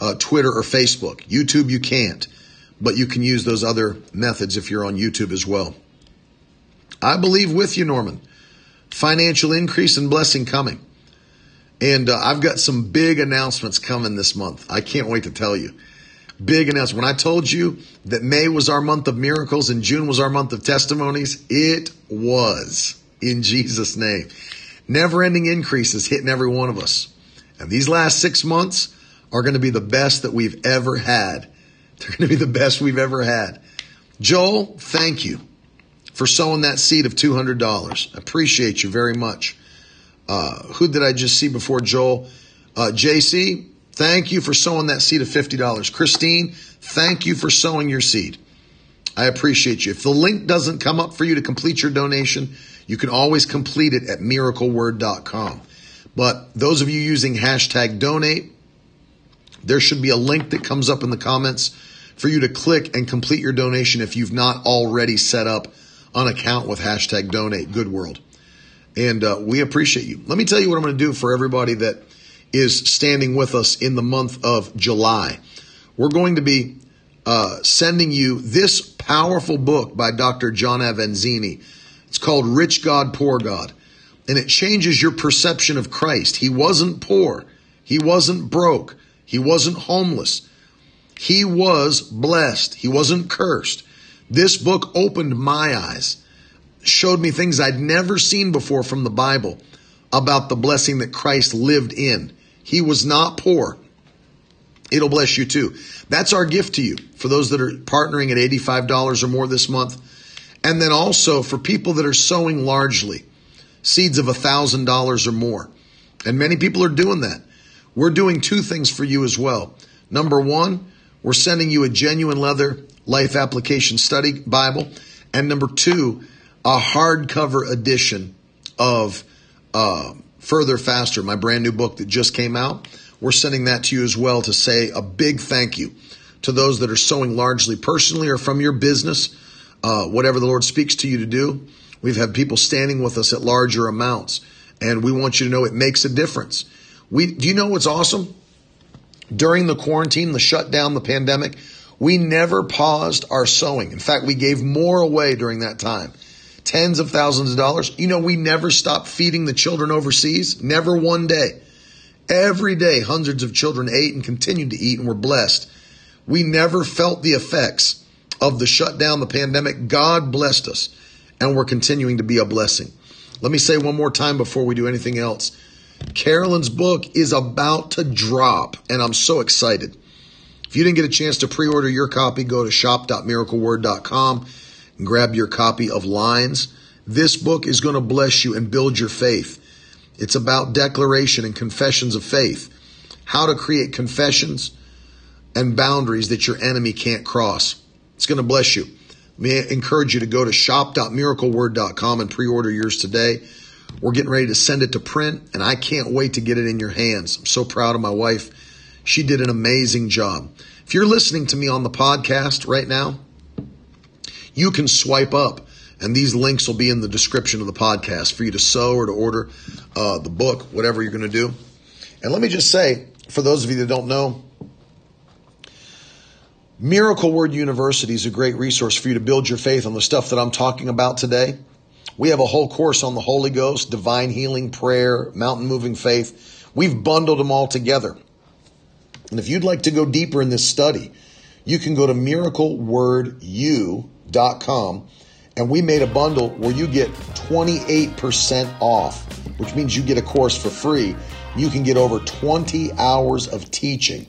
[SPEAKER 2] uh, Twitter, or Facebook. YouTube, you can't, but you can use those other methods if you're on YouTube as well. I believe with you, Norman. Financial increase and blessing coming. And uh, I've got some big announcements coming this month. I can't wait to tell you. Big announcement. When I told you that May was our month of miracles and June was our month of testimonies, it was in Jesus' name. Never ending increases hitting every one of us. And these last six months are going to be the best that we've ever had. They're going to be the best we've ever had. Joel, thank you for sowing that seed of $200. I appreciate you very much. Uh, who did I just see before Joel? Uh, JC, thank you for sowing that seed of $50. Christine, thank you for sowing your seed. I appreciate you. If the link doesn't come up for you to complete your donation, you can always complete it at miracleword.com. But those of you using hashtag donate, there should be a link that comes up in the comments for you to click and complete your donation if you've not already set up an account with hashtag donate GoodWorld and uh, we appreciate you. Let me tell you what I'm going to do for everybody that is standing with us in the month of July. We're going to be uh, sending you this powerful book by Dr. John Avanzini. It's called Rich God, Poor God. And it changes your perception of Christ. He wasn't poor. He wasn't broke. He wasn't homeless. He was blessed. He wasn't cursed. This book opened my eyes showed me things I'd never seen before from the Bible about the blessing that Christ lived in. He was not poor. It'll bless you too. That's our gift to you for those that are partnering at $85 or more this month. And then also for people that are sowing largely, seeds of $1,000 or more. And many people are doing that. We're doing two things for you as well. Number one, we're sending you a genuine leather life application study Bible. And number two, a hardcover edition of uh, Further Faster, my brand new book that just came out. We're sending that to you as well to say a big thank you to those that are sowing largely personally or from your business, uh, whatever the Lord speaks to you to do. We've had people standing with us at larger amounts, and we want you to know it makes a difference. We, do you know what's awesome? During the quarantine, the shutdown, the pandemic, we never paused our sowing. In fact, we gave more away during that time tens of thousands of dollars. You know, we never stopped feeding the children overseas, never one day. Every day, hundreds of children ate and continued to eat and were blessed. We never felt the effects of the shutdown, the pandemic. God blessed us, and we're continuing to be a blessing. Let me say one more time before we do anything else. Carolyn's book is about to drop, and I'm so excited. If you didn't get a chance to pre order your copy, go to shop.miracleword.com and grab your copy of Lines. This book is going to bless you and build your faith. It's about declaration and confessions of faith, how to create confessions and boundaries that your enemy can't cross. It's going to bless you. May I encourage you to go to shop.miracleword.com and pre-order yours today. We're getting ready to send it to print and I can't wait to get it in your hands. I'm so proud of my wife. She did an amazing job. If you're listening to me on the podcast right now, you can swipe up and these links will be in the description of the podcast for you to sow or to order uh, the book, whatever you're going to do. And let me just say, for those of you that don't know, Miracle Word University is a great resource for you to build your faith on the stuff that I'm talking about today. We have a whole course on the Holy Ghost, divine healing, prayer, mountain moving faith. We've bundled them all together. And if you'd like to go deeper in this study, you can go to miraclewordu.com and we made a bundle where you get 28% off, which means you get a course for free. You can get over 20 hours of teaching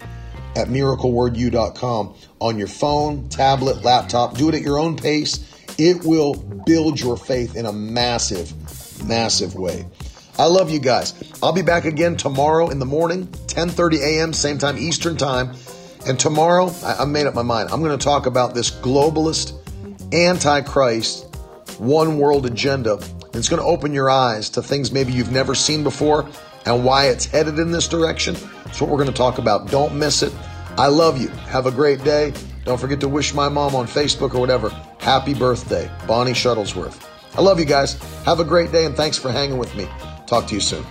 [SPEAKER 2] at miraclewordu.com on your phone, tablet, laptop. Do it at your own pace. It will build your faith in a massive, massive way. I love you guys. I'll be back again tomorrow in the morning, 10:30 a.m. same time Eastern time. And tomorrow, I, I made up my mind. I'm going to talk about this globalist, antichrist, one world agenda. It's going to open your eyes to things maybe you've never seen before and why it's headed in this direction. That's what we're going to talk about. Don't miss it. I love you. Have a great day. Don't forget to wish my mom on Facebook or whatever happy birthday, Bonnie Shuttlesworth. I love you guys. Have a great day and thanks for hanging with me. Talk to you soon.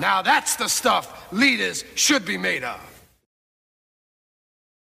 [SPEAKER 3] Now that's the stuff leaders should be made of.